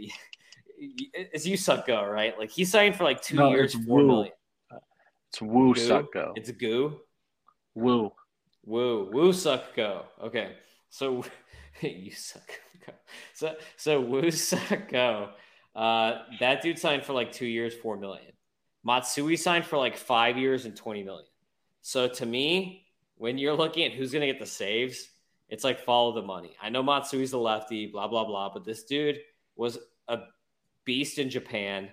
It's you suck go, right? Like he signed for like two no, years, four woo. million. It's woo goo? suck go. It's goo. Woo. Woo. Woo suck go. Okay. So [laughs] you suck. So so Woo suck go. Uh, that dude signed for like two years, four million. Matsui signed for like five years and twenty million. So to me, when you're looking at who's gonna get the saves, it's like follow the money. I know Matsui's the lefty, blah blah blah, but this dude was a beast in Japan.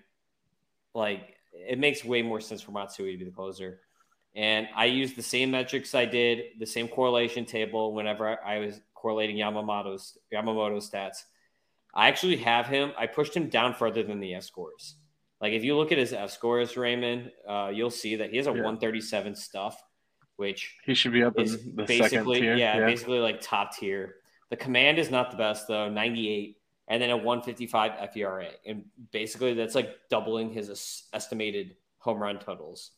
Like it makes way more sense for Matsui to be the closer. And I used the same metrics I did, the same correlation table whenever I was correlating Yamamoto's Yamamoto stats. I actually have him. I pushed him down further than the F scores. Like if you look at his F scores, Raymond, uh, you'll see that he has a yeah. 137 stuff, which he should be up in the basically, yeah, yeah, basically like top tier. The command is not the best though, 98, and then a 155 FERA, and basically that's like doubling his estimated home run totals,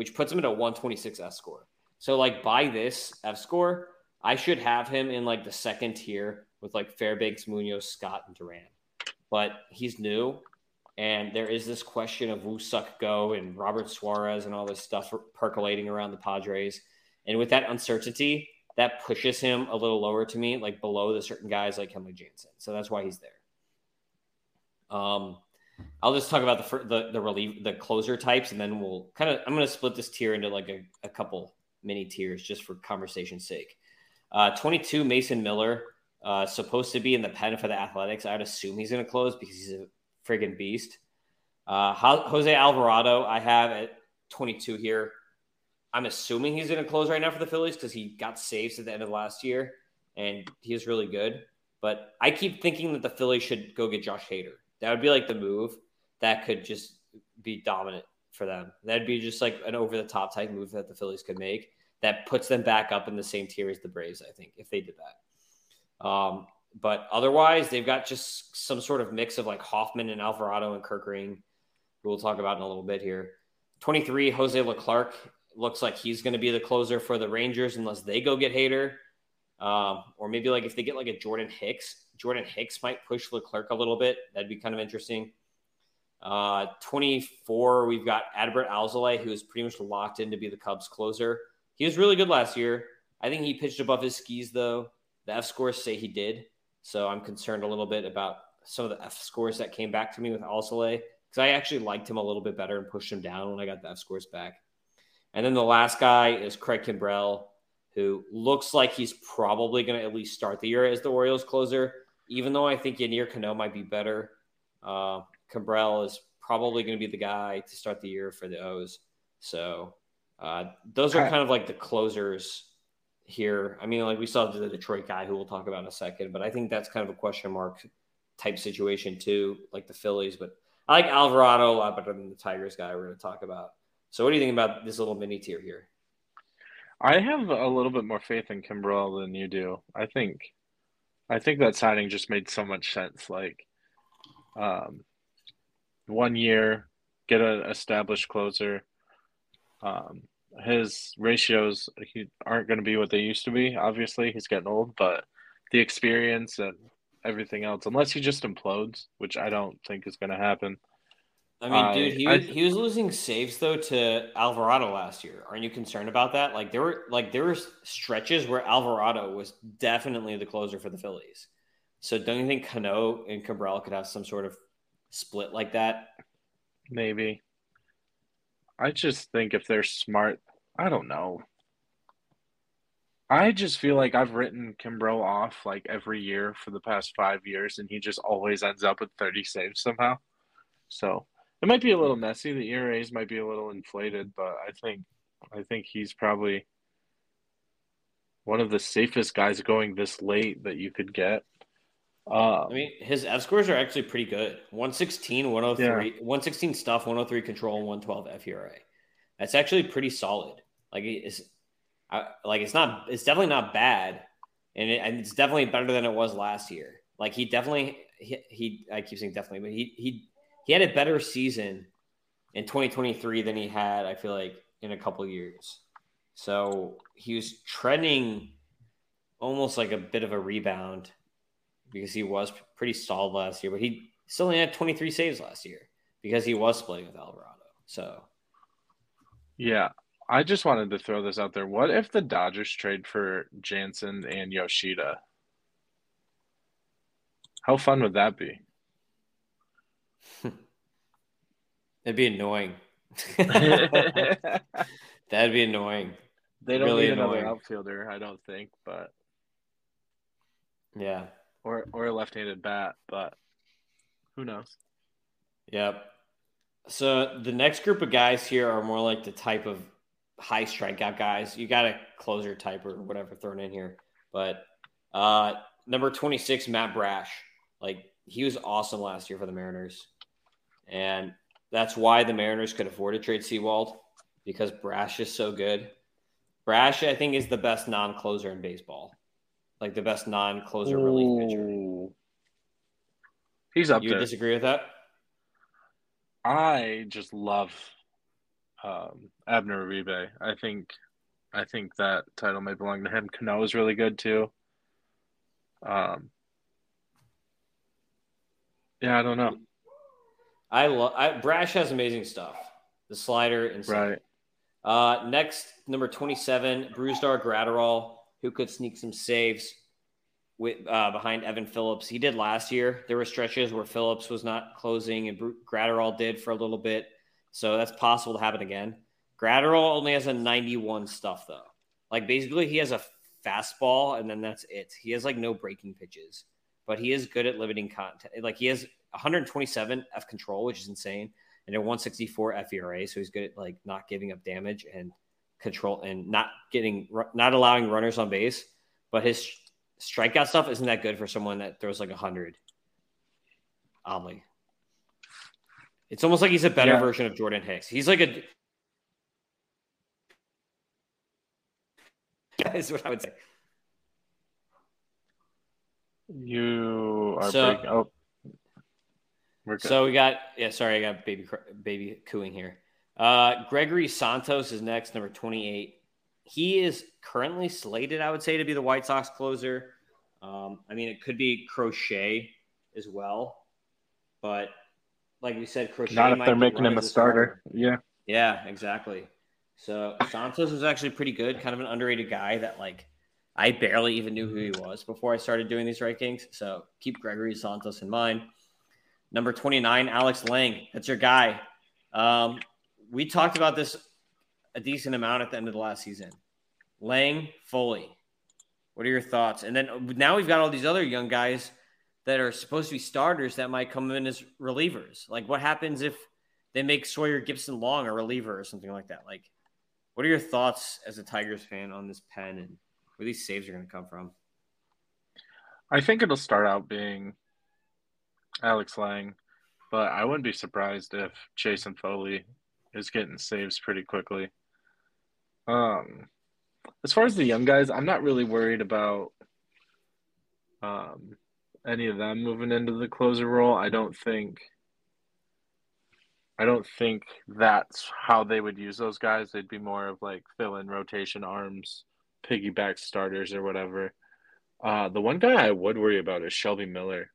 which puts him at a 126 F score. So like by this F score, I should have him in like the second tier with like Fairbanks, Munoz, Scott, and Duran. But he's new, and there is this question of Woo Suck Go and Robert Suarez and all this stuff percolating around the Padres. And with that uncertainty, that pushes him a little lower to me, like below the certain guys like Kenley Jansen. So that's why he's there. Um, I'll just talk about the the the relief the closer types, and then we'll kind of I'm going to split this tier into like a, a couple mini tiers just for conversation's sake. Uh, 22, Mason Miller, uh, supposed to be in the pen for the Athletics. I'd assume he's going to close because he's a friggin' beast. Uh, Jose Alvarado, I have at 22 here. I'm assuming he's going to close right now for the Phillies because he got saves at the end of last year and he was really good. But I keep thinking that the Phillies should go get Josh Hader. That would be like the move that could just be dominant for them. That'd be just like an over the top type move that the Phillies could make that puts them back up in the same tier as the Braves, I think, if they did that. Um, but otherwise, they've got just some sort of mix of like Hoffman and Alvarado and Kerkering, who we'll talk about in a little bit here. 23, Jose Leclerc looks like he's going to be the closer for the Rangers unless they go get Hader. Um, or maybe like if they get like a Jordan Hicks, Jordan Hicks might push Leclerc a little bit. That'd be kind of interesting. Uh, 24, we've got Adbert Alzolay, who is pretty much locked in to be the Cubs closer. He was really good last year. I think he pitched above his skis, though. The F scores say he did. So I'm concerned a little bit about some of the F scores that came back to me with Alzolay because I actually liked him a little bit better and pushed him down when I got the F scores back. And then the last guy is Craig Kimbrel, who looks like he's probably going to at least start the year as the Orioles closer, even though I think Yennier Cano might be better. Uh, Kimbrel is probably going to be the guy to start the year for the O's. So uh, those are kind of like the closers here. I mean, like we saw the Detroit guy who we'll talk about in a second, but I think that's kind of a question mark type situation too, like the Phillies. But I like Alvarado a lot better than the Tigers guy we're going to talk about. So, what do you think about this little mini tier here? I have a little bit more faith in Kimbrel than you do. I think, I think that signing just made so much sense. Like, um, one year, get an established closer. Um, his ratios he, aren't going to be what they used to be. Obviously, he's getting old, but the experience and everything else, unless he just implodes, which I don't think is going to happen. I mean, dude, he, I, he was losing saves though to Alvarado last year. Aren't you concerned about that? Like there were like there were stretches where Alvarado was definitely the closer for the Phillies. So don't you think Cano and Kimbrel could have some sort of split like that? Maybe. I just think if they're smart, I don't know. I just feel like I've written Kimbrel off like every year for the past five years, and he just always ends up with 30 saves somehow. So it might be a little messy. The ERAs might be a little inflated, but I think I think he's probably one of the safest guys going this late that you could get. Uh, I mean, his F scores are actually pretty good 116, 103, yeah. 116 stuff, 103 control, 112 FERA. That's actually pretty solid. Like, it's like it's not, it's definitely not bad. And, it, and it's definitely better than it was last year. Like, he definitely, he, he, I keep saying definitely, but he, he, he had a better season in 2023 than he had, I feel like, in a couple years. So he was trending almost like a bit of a rebound because he was pretty solid last year, but he still only had 23 saves last year because he was splitting with Alvarado. So, yeah, I just wanted to throw this out there. What if the Dodgers trade for Jansen and Yoshida? How fun would that be? [laughs] It'd be annoying. [laughs] That'd be annoying. They don't really need another outfielder, I don't think, but yeah, or or a left-handed bat, but who knows? Yep. So the next group of guys here are more like the type of high strikeout guys. You got a closer type or whatever thrown in here, but uh, number twenty six, Matt Brash, like he was awesome last year for the Mariners, and that's why the Mariners could afford to trade Sewald because Brash is so good. Brash, I think, is the best non-closer in baseball like the best non-closer relief pitcher. He's up you there. You disagree with that? I just love um, Abner Uribe. I think I think that title may belong to him. Cano is really good too. Um, yeah, I don't know. I love. I, Brash has amazing stuff. The slider and right. Uh, next, number twenty-seven, Brusdar Graterol who could sneak some saves with uh, behind Evan Phillips. He did last year. There were stretches where Phillips was not closing and Graterol did for a little bit. So that's possible to happen again. Graterol only has a 91 stuff though. Like basically he has a fastball and then that's it. He has like no breaking pitches, but he is good at limiting contact. Like he has 127 F control, which is insane, and a 164 FERA. So he's good at like not giving up damage and control and not getting not allowing runners on base, but his strikeout stuff isn't that good for someone that throws like a hundred. Oddly, it's almost like he's a better yeah. version of Jordan Hicks. He's like a. [laughs] is what I would say. You are so, breaking. Oh, so we got yeah. Sorry, I got baby baby cooing here. Uh, Gregory Santos is next, number 28. He is currently slated, I would say, to be the White Sox closer. Um, I mean, it could be Crochet as well, but like we said, Crochet. Not if they're making him a starter. starter. Yeah. Yeah, exactly. So Santos was actually pretty good, kind of an underrated guy that like I barely even knew who he was before I started doing these rankings. So keep Gregory Santos in mind. Number 29, Alex Lange. That's your guy. Um, we talked about this a decent amount at the end of the last season. Lange, Foley. What are your thoughts? And then now we've got all these other young guys that are supposed to be starters that might come in as relievers. Like, what happens if they make Sawyer Gipson-Long a reliever or something like that? Like, what are your thoughts as a Tigers fan on this pen and where these saves are going to come from? I think it'll start out being Alex Lange, but I wouldn't be surprised if Jason Foley is getting saves pretty quickly. Um, as far as the young guys, I'm not really worried about um, any of them moving into the closer role. I don't think. I don't think that's how they would use those guys. They'd be more of like fill in rotation arms, piggyback starters or whatever. Uh, the one guy I would worry about is Shelby Miller.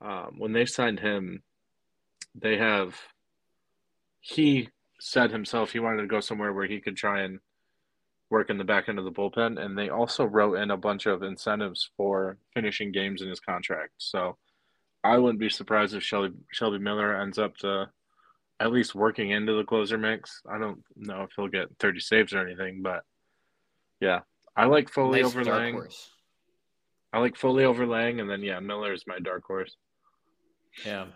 Um, when they signed him, they have he said himself he wanted to go somewhere where he could try and work in the back end of the bullpen, and they also wrote in a bunch of incentives for finishing games in his contract. So I wouldn't be surprised if Shelby Shelby Miller ends up to at least working into the closer mix. I don't know if he'll get 30 saves or anything, but yeah, I like Foley nice over Lange. I like Foley over Lange, and then yeah, Miller is my dark horse. Yeah.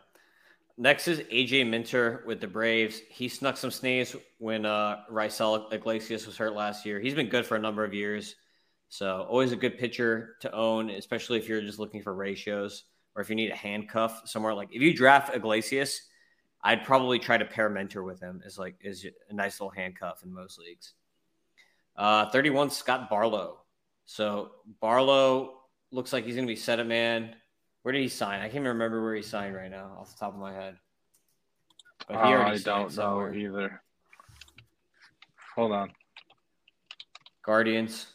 Next is AJ Minter with the Braves. He snuck some snaves when uh, Raisel Iglesias was hurt last year. He's been good for a number of years. So always a good pitcher to own, especially if you're just looking for ratios or if you need a handcuff somewhere. Like if you draft Iglesias, I'd probably try to pair Minter with him as like is a nice little handcuff in most leagues. Uh, 31 Scott Barlow. So Barlow looks like he's going to be set a man where did he sign? I can't even remember where he signed right now, off the top of my head. But he uh, I don't know either. Hold on. Guardians.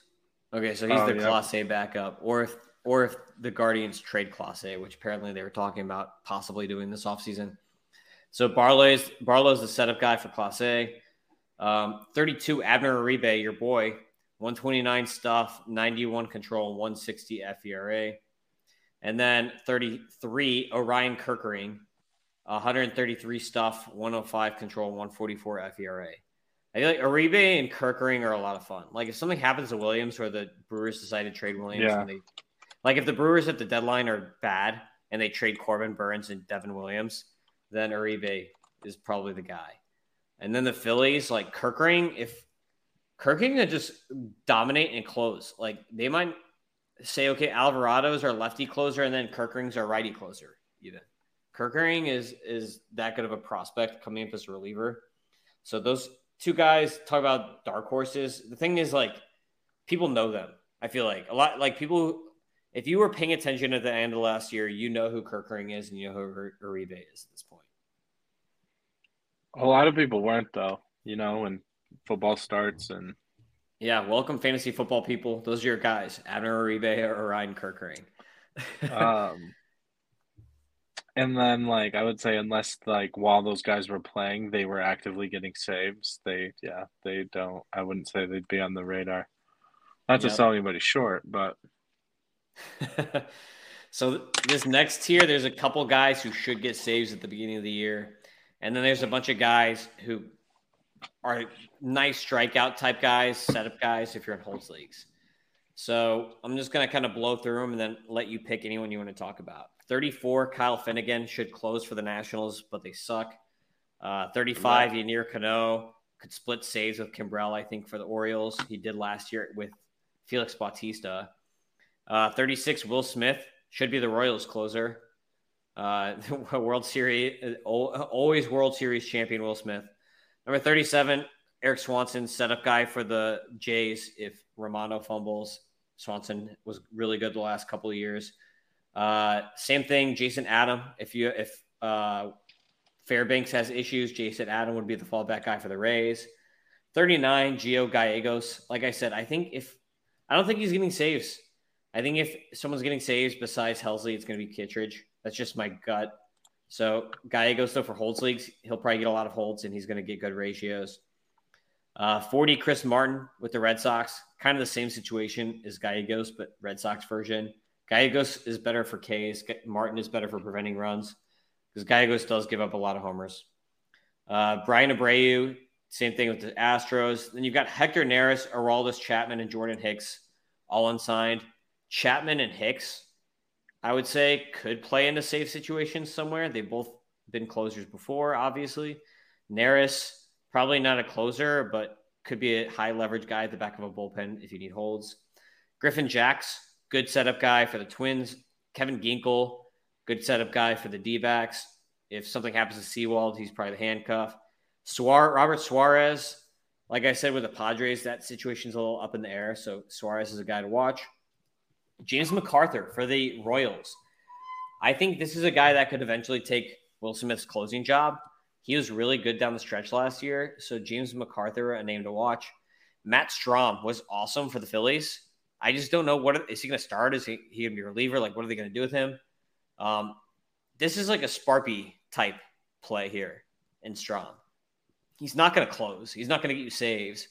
Okay, so he's oh, the yep. Clase backup, or if or if the Guardians trade Clase, which apparently they were talking about possibly doing this offseason. So Barlow's Barlow's the setup guy for Clase. Um, 32 Abner Uribe, your boy, 129 stuff, 91 control, 160 FERA. And then 33, Orion Kerkering, 133 stuff, 105 control, 144 FERA. I feel like Uribe and Kerkering are a lot of fun. Like if something happens to Williams or the Brewers decide to trade Williams, yeah. they, like if the Brewers at the deadline are bad and they trade Corbin Burnes and Devin Williams, then Uribe is probably the guy. And then the Phillies, like Kerkering, if Kerkering could just dominate and close, like they might say, okay, Alvarado's our lefty closer, and then Kerkering's our righty closer. Even Kerkering is is that good of a prospect coming up as a reliever. So those two guys talk about dark horses. The thing is, like, people know them. I feel like a lot, like people. If you were paying attention at the end of last year, you know who Kerkering is and you know who Uribe is at this point. A lot of people weren't, though. You know, when football starts and yeah, welcome fantasy football people. Those are your guys, Abner Uribe or Ryan Kerkering. um, and then like I would say, unless like while those guys were playing, they were actively getting saves. They yeah, they don't. I wouldn't say they'd be on the radar. Not to yep. sell anybody short, but. [laughs] so this next tier, there's a couple guys who should get saves at the beginning of the year, and then there's a bunch of guys who are nice strikeout type guys, setup guys if you're in holds leagues. So I'm just going to kind of blow through them and then let you pick anyone you want to talk about. 34, Kyle Finnegan should close for the Nationals, but they suck. Uh, 35, yeah. Yennier Cano could split saves with Kimbrel, I think, for the Orioles. He did last year with Felix Bautista. Uh, 36, Will Smith should be the Royals closer. Uh, [laughs] World Series, always World Series champion Will Smith. Number 37, Eric Swanson, setup guy for the Jays. If Romano fumbles, Swanson was really good the last couple of years. Uh, same thing, Jason Adam. If you if uh, Fairbanks has issues. Jason Adam would be the fallback guy for the Rays. 39, Gio Gallegos. Like I said, I think if I don't think he's getting saves. I think if someone's getting saves besides Helsley, it's going to be Kittredge. That's just my gut. So Gallegos, though, for holds leagues, he'll probably get a lot of holds and he's going to get good ratios. Uh, 40, Chris Martin with the Red Sox. Kind of the same situation as Gallegos, but Red Sox version. Gallegos is better for Ks. Martin is better for preventing runs because Gallegos does give up a lot of homers. Uh, Bryan Abreu, same thing with the Astros. Then you've got Hector Neris, Aroldis Chapman, and Jordan Hicks all unsigned. Chapman and Hicks, I would say, could play in a safe situation somewhere. They've both been closers before, obviously. Neris, probably not a closer, but could be a high leverage guy at the back of a bullpen if you need holds. Griffin Jax, good setup guy for the Twins. Kevin Ginkel, good setup guy for the D backs. If something happens to Sewald, he's probably the handcuff. Suarez, Robert Suarez, like I said with the Padres, that situation's a little up in the air. So Suarez is a guy to watch. James McArthur for the Royals. I think this is a guy that could eventually take Will Smith's closing job. He was really good down the stretch last year. So James McArthur, a name to watch. Matt Strahm was awesome for the Phillies. I just don't know what is he going to start? Is he, he going to be a reliever? Like, what are they going to do with him? Um, this is like a Sparpy type play here in Strahm. He's not going to close. He's not going to get you saves,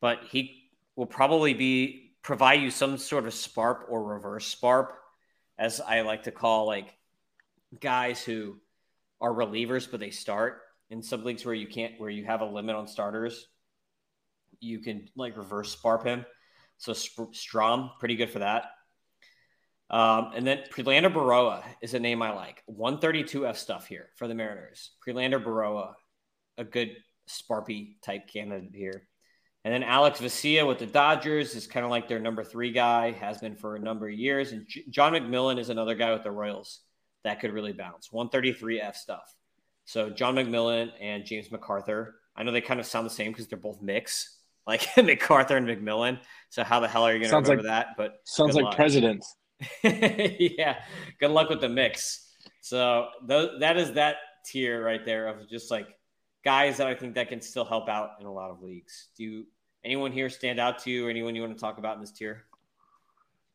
but he will probably be provide you some sort of sparp or reverse sparp, as I like to call like guys who are relievers but they start in some leagues where you can't where you have a limit on starters. You can like reverse sparp him. So Strahm, pretty good for that. Um, and then Prelander Berroa is a name I like. 132 F stuff here for the Mariners. Prelander Berroa, a good Sparpy type candidate here. And then Alex Vesia with the Dodgers is kind of like their number three guy, has been for a number of years. And J- John McMillon is another guy with the Royals that could really bounce. 133 F stuff. So John McMillon and James McArthur. I know they kind of sound the same because they're both mix, [laughs] like McArthur and McMillon. So how the hell are you going to remember like, that? But sounds like luck. presidents. [laughs] yeah, good luck with the mix. So th- that is that tier right there of just like guys that I think that can still help out in a lot of leagues. Do you, anyone here stand out to you? Or anyone you want to talk about in this tier?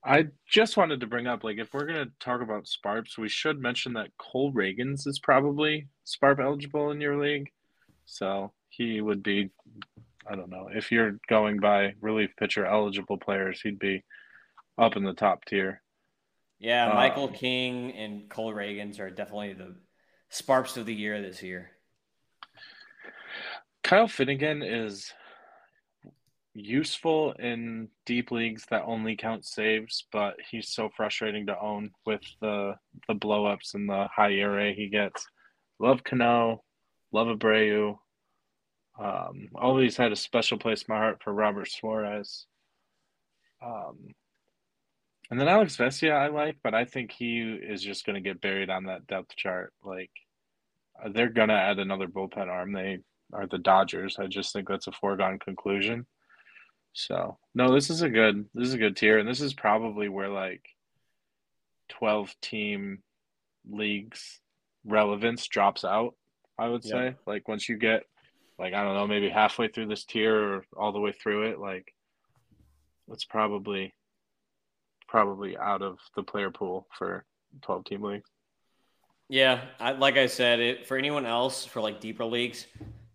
I just wanted to bring up, like, if we're gonna talk about Sparps, we should mention that Cole Ragans is probably Sparp eligible in your league. So he would be, I don't know, if you're going by relief pitcher eligible players, he'd be up in the top tier. Yeah, Michael um, King and Cole Ragans are definitely the Sparps of the year this year. Kyle Finnegan is useful in deep leagues that only count saves, but he's so frustrating to own with the the blowups and the high ERA he gets. Love Cano, love Abreu. Um, always had a special place in my heart for Robert Suarez. Um, and then Alex Vesia I like, but I think he is just going to get buried on that depth chart. Like they're going to add another bullpen arm. They are the Dodgers. I just think that's a foregone conclusion. So no, this is a good this is a good tier, and this is probably where like twelve team leagues relevance drops out. I would say yeah. like once you get like I don't know maybe halfway through this tier or all the way through it, like it's probably probably out of the player pool for twelve team leagues. Yeah, I, like I said, it for anyone else for like deeper leagues,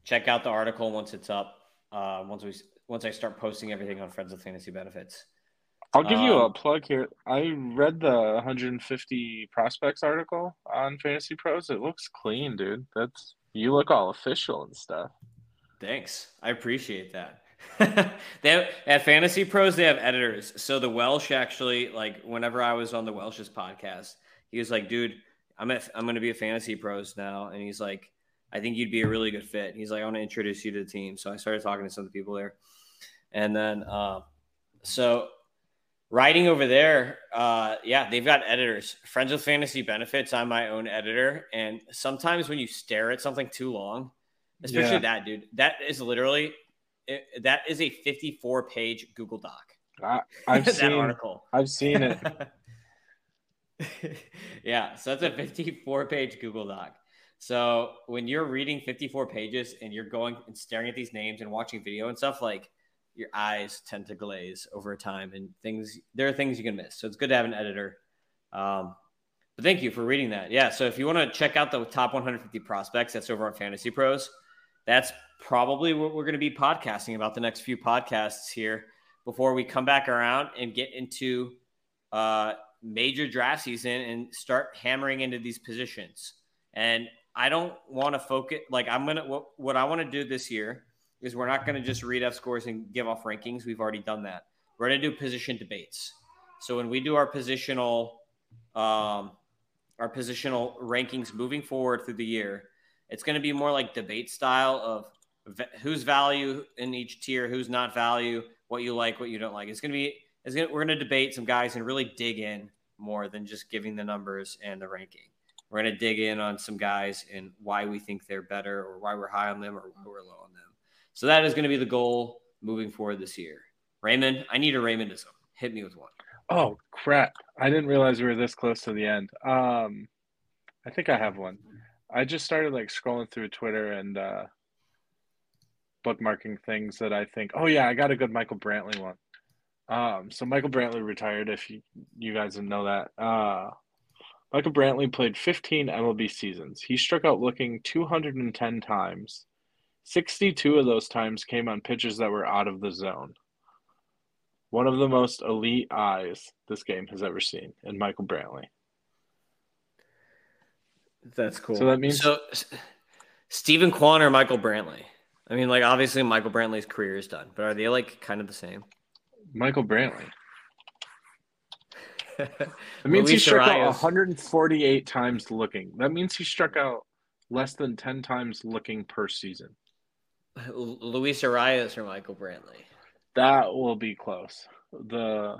check out the article once it's up. Uh, once we once I start posting everything on Friends with Fantasy Benefits. I'll give um, you a um, plug here. I read the 150 prospects article on Fantasy Pros. It looks clean, dude. That's you look all official and stuff. Thanks. I appreciate that. [laughs] they have at Fantasy Pros they have editors. So the Welsh actually like whenever I was on the Welsh's podcast, he was like, "Dude, I'm at, I'm going to be a Fantasy Pros now," and he's like, "I think you'd be a really good fit." He's like, "I want to introduce you to the team." So I started talking to some of the people there. And then, uh, so writing over there, uh, yeah, they've got editors. Friends with Fantasy Benefits, I'm my own editor. And sometimes when you stare at something too long, especially yeah. that, dude, that is literally, it, that is a 54 page Google Doc. I, have [laughs] seen article. I've seen it. [laughs] yeah, so that's a 54 page Google Doc. So when you're reading 54 pages and you're going and staring at these names and watching video and stuff, like your eyes tend to glaze over time and things, there are things you can miss. So it's good to have an editor. Um, but thank you for reading that. Yeah. So if you want to check out the top 150 prospects, that's over on Fantasy Pros. That's probably what we're going to be podcasting about the next few podcasts here before we come back around and get into uh, major draft season and start hammering into these positions. And I don't want to focus like I'm gonna what, what I want to do this year is we're not going to just read F scores and give off rankings. We've already done that. We're going to do position debates. So when we do our positional um, our positional rankings moving forward through the year, it's going to be more like debate style of who's value in each tier, who's not value, what you like, what you don't like. It's going to be it's going to, we're going to debate some guys and really dig in more than just giving the numbers and the ranking. We're going to dig in on some guys and why we think they're better or why we're high on them or why we're low on them. So that is going to be the goal moving forward this year. Raymond, I need a Raymondism. Hit me with one. Oh crap! I didn't realize we were this close to the end. Um, I think I have one. I just started like scrolling through Twitter and uh, bookmarking things that I think. Oh yeah, I got a good Michael Brantley one. Um, so Michael Brantley retired. If you you guys didn't know that, uh, Michael Brantley played 15 MLB seasons. He struck out looking 210 times. 62 of those times came on pitches that were out of the zone. One of the most elite eyes this game has ever seen in Michael Brantley. That's cool. So that means so Steven Kwan or Michael Brantley. I mean, like obviously Michael Brantley's career is done, but are they like kind of the same? Michael Brantley. [laughs] That means he struck out 148 times looking. That means he struck out less than 10 times looking per season. Luis Arraez or Michael Brantley. That will be close. The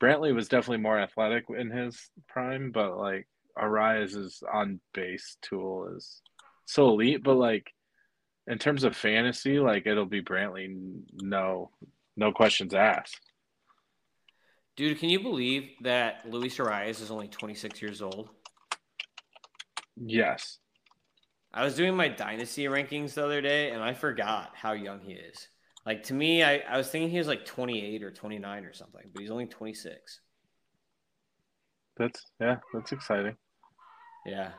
Brantley was definitely more athletic in his prime, but like Arraez's on base tool is so elite. But like in terms of fantasy, like it'll be Brantley. No, no questions asked. Dude, can you believe that Luis Arraez is only 26 years old? Yes. I was doing my dynasty rankings the other day and I forgot how young he is. Like to me, I, I was thinking he was like 28 or 29 or something, but he's only 26. That's yeah, that's exciting. Yeah.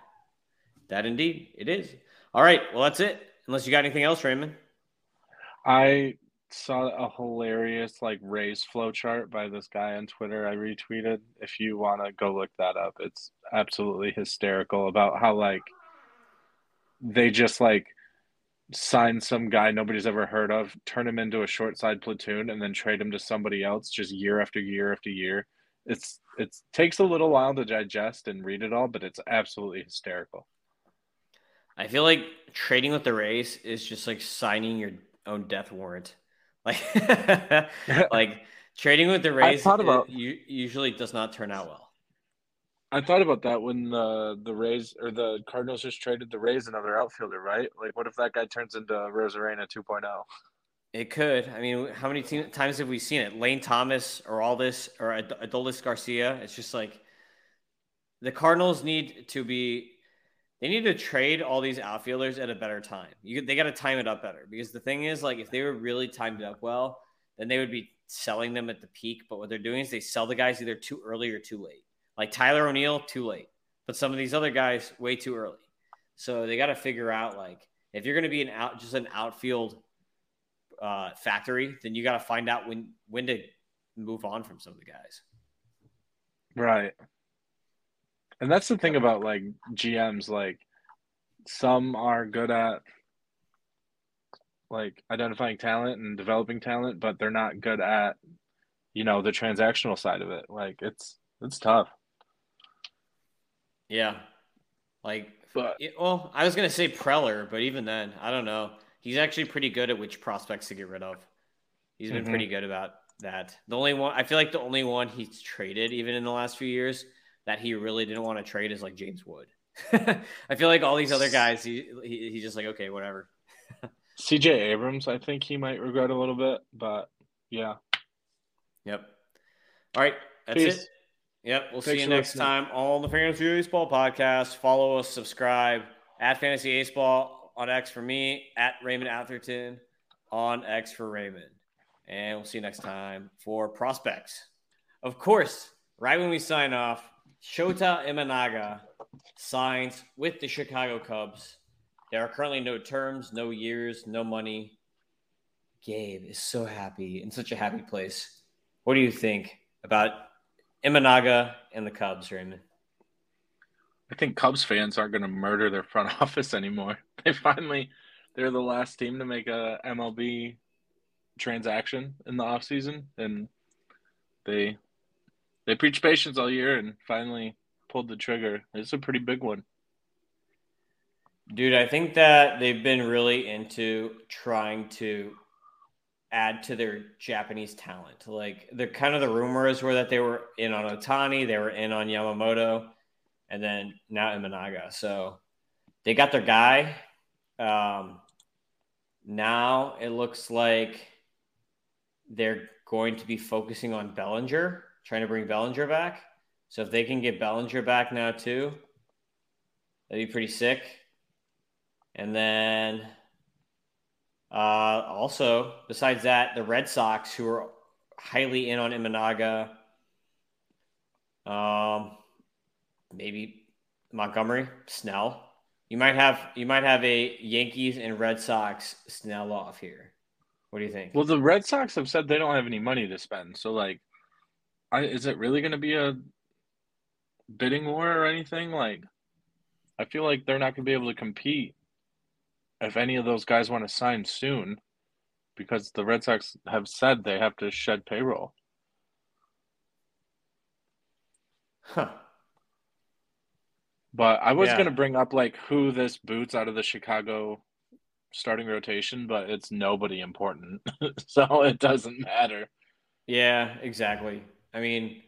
That indeed it is. All right. Well, that's it. Unless you got anything else, Raymond. I saw a hilarious like Rays flow chart by this guy on Twitter. I retweeted. If you want to go look that up, it's absolutely hysterical about how like they just like sign some guy nobody's ever heard of, turn him into a short side platoon, and then trade him to somebody else just year after year after year. It's it takes a little while to digest and read it all, but it's absolutely hysterical. I feel like trading with the Rays is just like signing your own death warrant. [laughs] Like, [laughs] like trading with the Rays about, usually does not turn out well. I thought about that when the the Rays or the Cardinals just traded the Rays another outfielder, right? Like, what if that guy turns into Arozarena 2.0? It could. I mean, how many te- times have we seen it? Lane Thomas or all this or Ad- Adolis Garcia. It's just like the Cardinals need to be. They need to trade all these outfielders at a better time. You, they got to time it up better because the thing is, like, if they were really timed up well, then they would be selling them at the peak. But what they're doing is they sell the guys either too early or too late. Like Tyler O'Neill, too late. But some of these other guys, way too early. So they got to figure out like if you're going to be an out just an outfield uh, factory, then you got to find out when when to move on from some of the guys. Right. And that's the thing about like GMs like some are good at like identifying talent and developing talent, but they're not good at you know the transactional side of it. Like it's it's tough. Yeah. Like, but well, I was gonna say Preller, but even then, I don't know. He's actually pretty good at which prospects to get rid of. He's been mm-hmm. pretty good about that. The only one I feel like the only one he's traded, even in the last few years, that he really didn't want to trade is like James Wood. [laughs] I feel like all these other guys, he, he he's just like okay, whatever. [laughs] CJ Abrams, I think he might regret a little bit, but yeah. Yep. All right, that's Peace. it. Yep. We'll Thanks see you next listening. time on the Fantasy Baseball Podcast. Follow us, subscribe, at Fantasy Ace Ball on X for me, at Raymond Atherton on X for Raymond. And we'll see you next time for prospects. Of course, right when we sign off, Shota Imanaga signs with the Chicago Cubs. There are currently no terms, no years, no money. Gabe is so happy in such a happy place. What do you think about Imanaga and the Cubs, Raymond? I think Cubs fans aren't going to murder their front [laughs] office anymore. They finally, they're the last team to make a MLB transaction in the offseason, and they they preached patience all year and finally pulled the trigger. It's a pretty big one. Dude, I think that they've been really into trying to add to their Japanese talent. Like the kind of the rumors were that they were in on Ohtani, they were in on Yamamoto, and then now Imanaga. So they got their guy. Um, now it looks like they're going to be focusing on Bellinger, trying to bring Bellinger back. So if they can get Bellinger back now too, that'd be pretty sick. And then uh, also, besides that, the Red Sox, who are highly in on Imanaga, um, maybe Montgomery, Snell. You might have you might have a Yankees and Red Sox Snell off here. What do you think? Well, the Red Sox have said they don't have any money to spend. So, like, I, is it really going to be a bidding war or anything? Like, I feel like they're not going to be able to compete if any of those guys want to sign soon because the Red Sox have said they have to shed payroll. Huh. But I was yeah. going to bring up like who this boots out of the Chicago starting rotation, but it's nobody important. [laughs] so it doesn't matter. Yeah, exactly. I mean,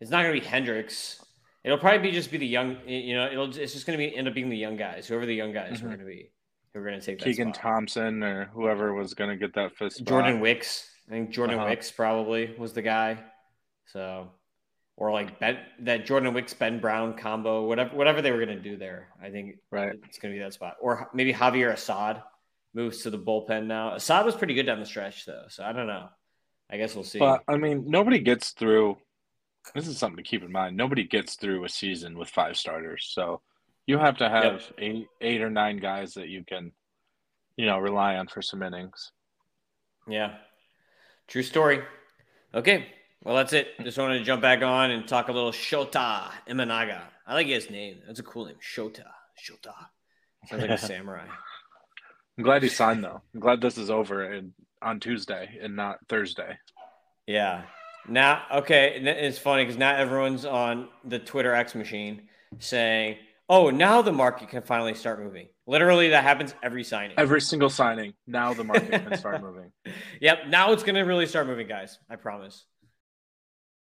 it's not going to be Hendricks. It'll probably be just be the young, you know, it'll it's just going to be end up being the young guys, whoever the young guys mm-hmm. are going to be who are going to take Keegan Thompson or whoever was going to get that fifth. Jordan Wicks. I think Jordan uh-huh. Wicks probably was the guy. So, or like Ben, that Jordan Wicks Ben Brown combo, whatever whatever they were going to do there. I think right. it's going to be that spot. Or maybe Javier Assad moves to the bullpen now. Assad was pretty good down the stretch though, so I don't know. I guess we'll see. But I mean, nobody gets through. This is something to keep in mind. Nobody gets through a season with five starters, so you have to have yep. eight, eight or nine guys that you can, you know, rely on for some innings. Yeah, true story. Okay, well that's it. Just wanted to jump back on and talk a little Shota Imanaga. I like his name. That's a cool name, Shota. Shota. Sounds like a [laughs] samurai. I'm glad he signed though. I'm glad this is over and on Tuesday and not Thursday. Yeah. Now, okay, it's funny because now everyone's on the Twitter X machine saying Oh, now the market can finally start moving. Literally, that happens every signing. Every single signing. Now the market can start [laughs] moving. Yep. Now it's going to really start moving, guys. I promise.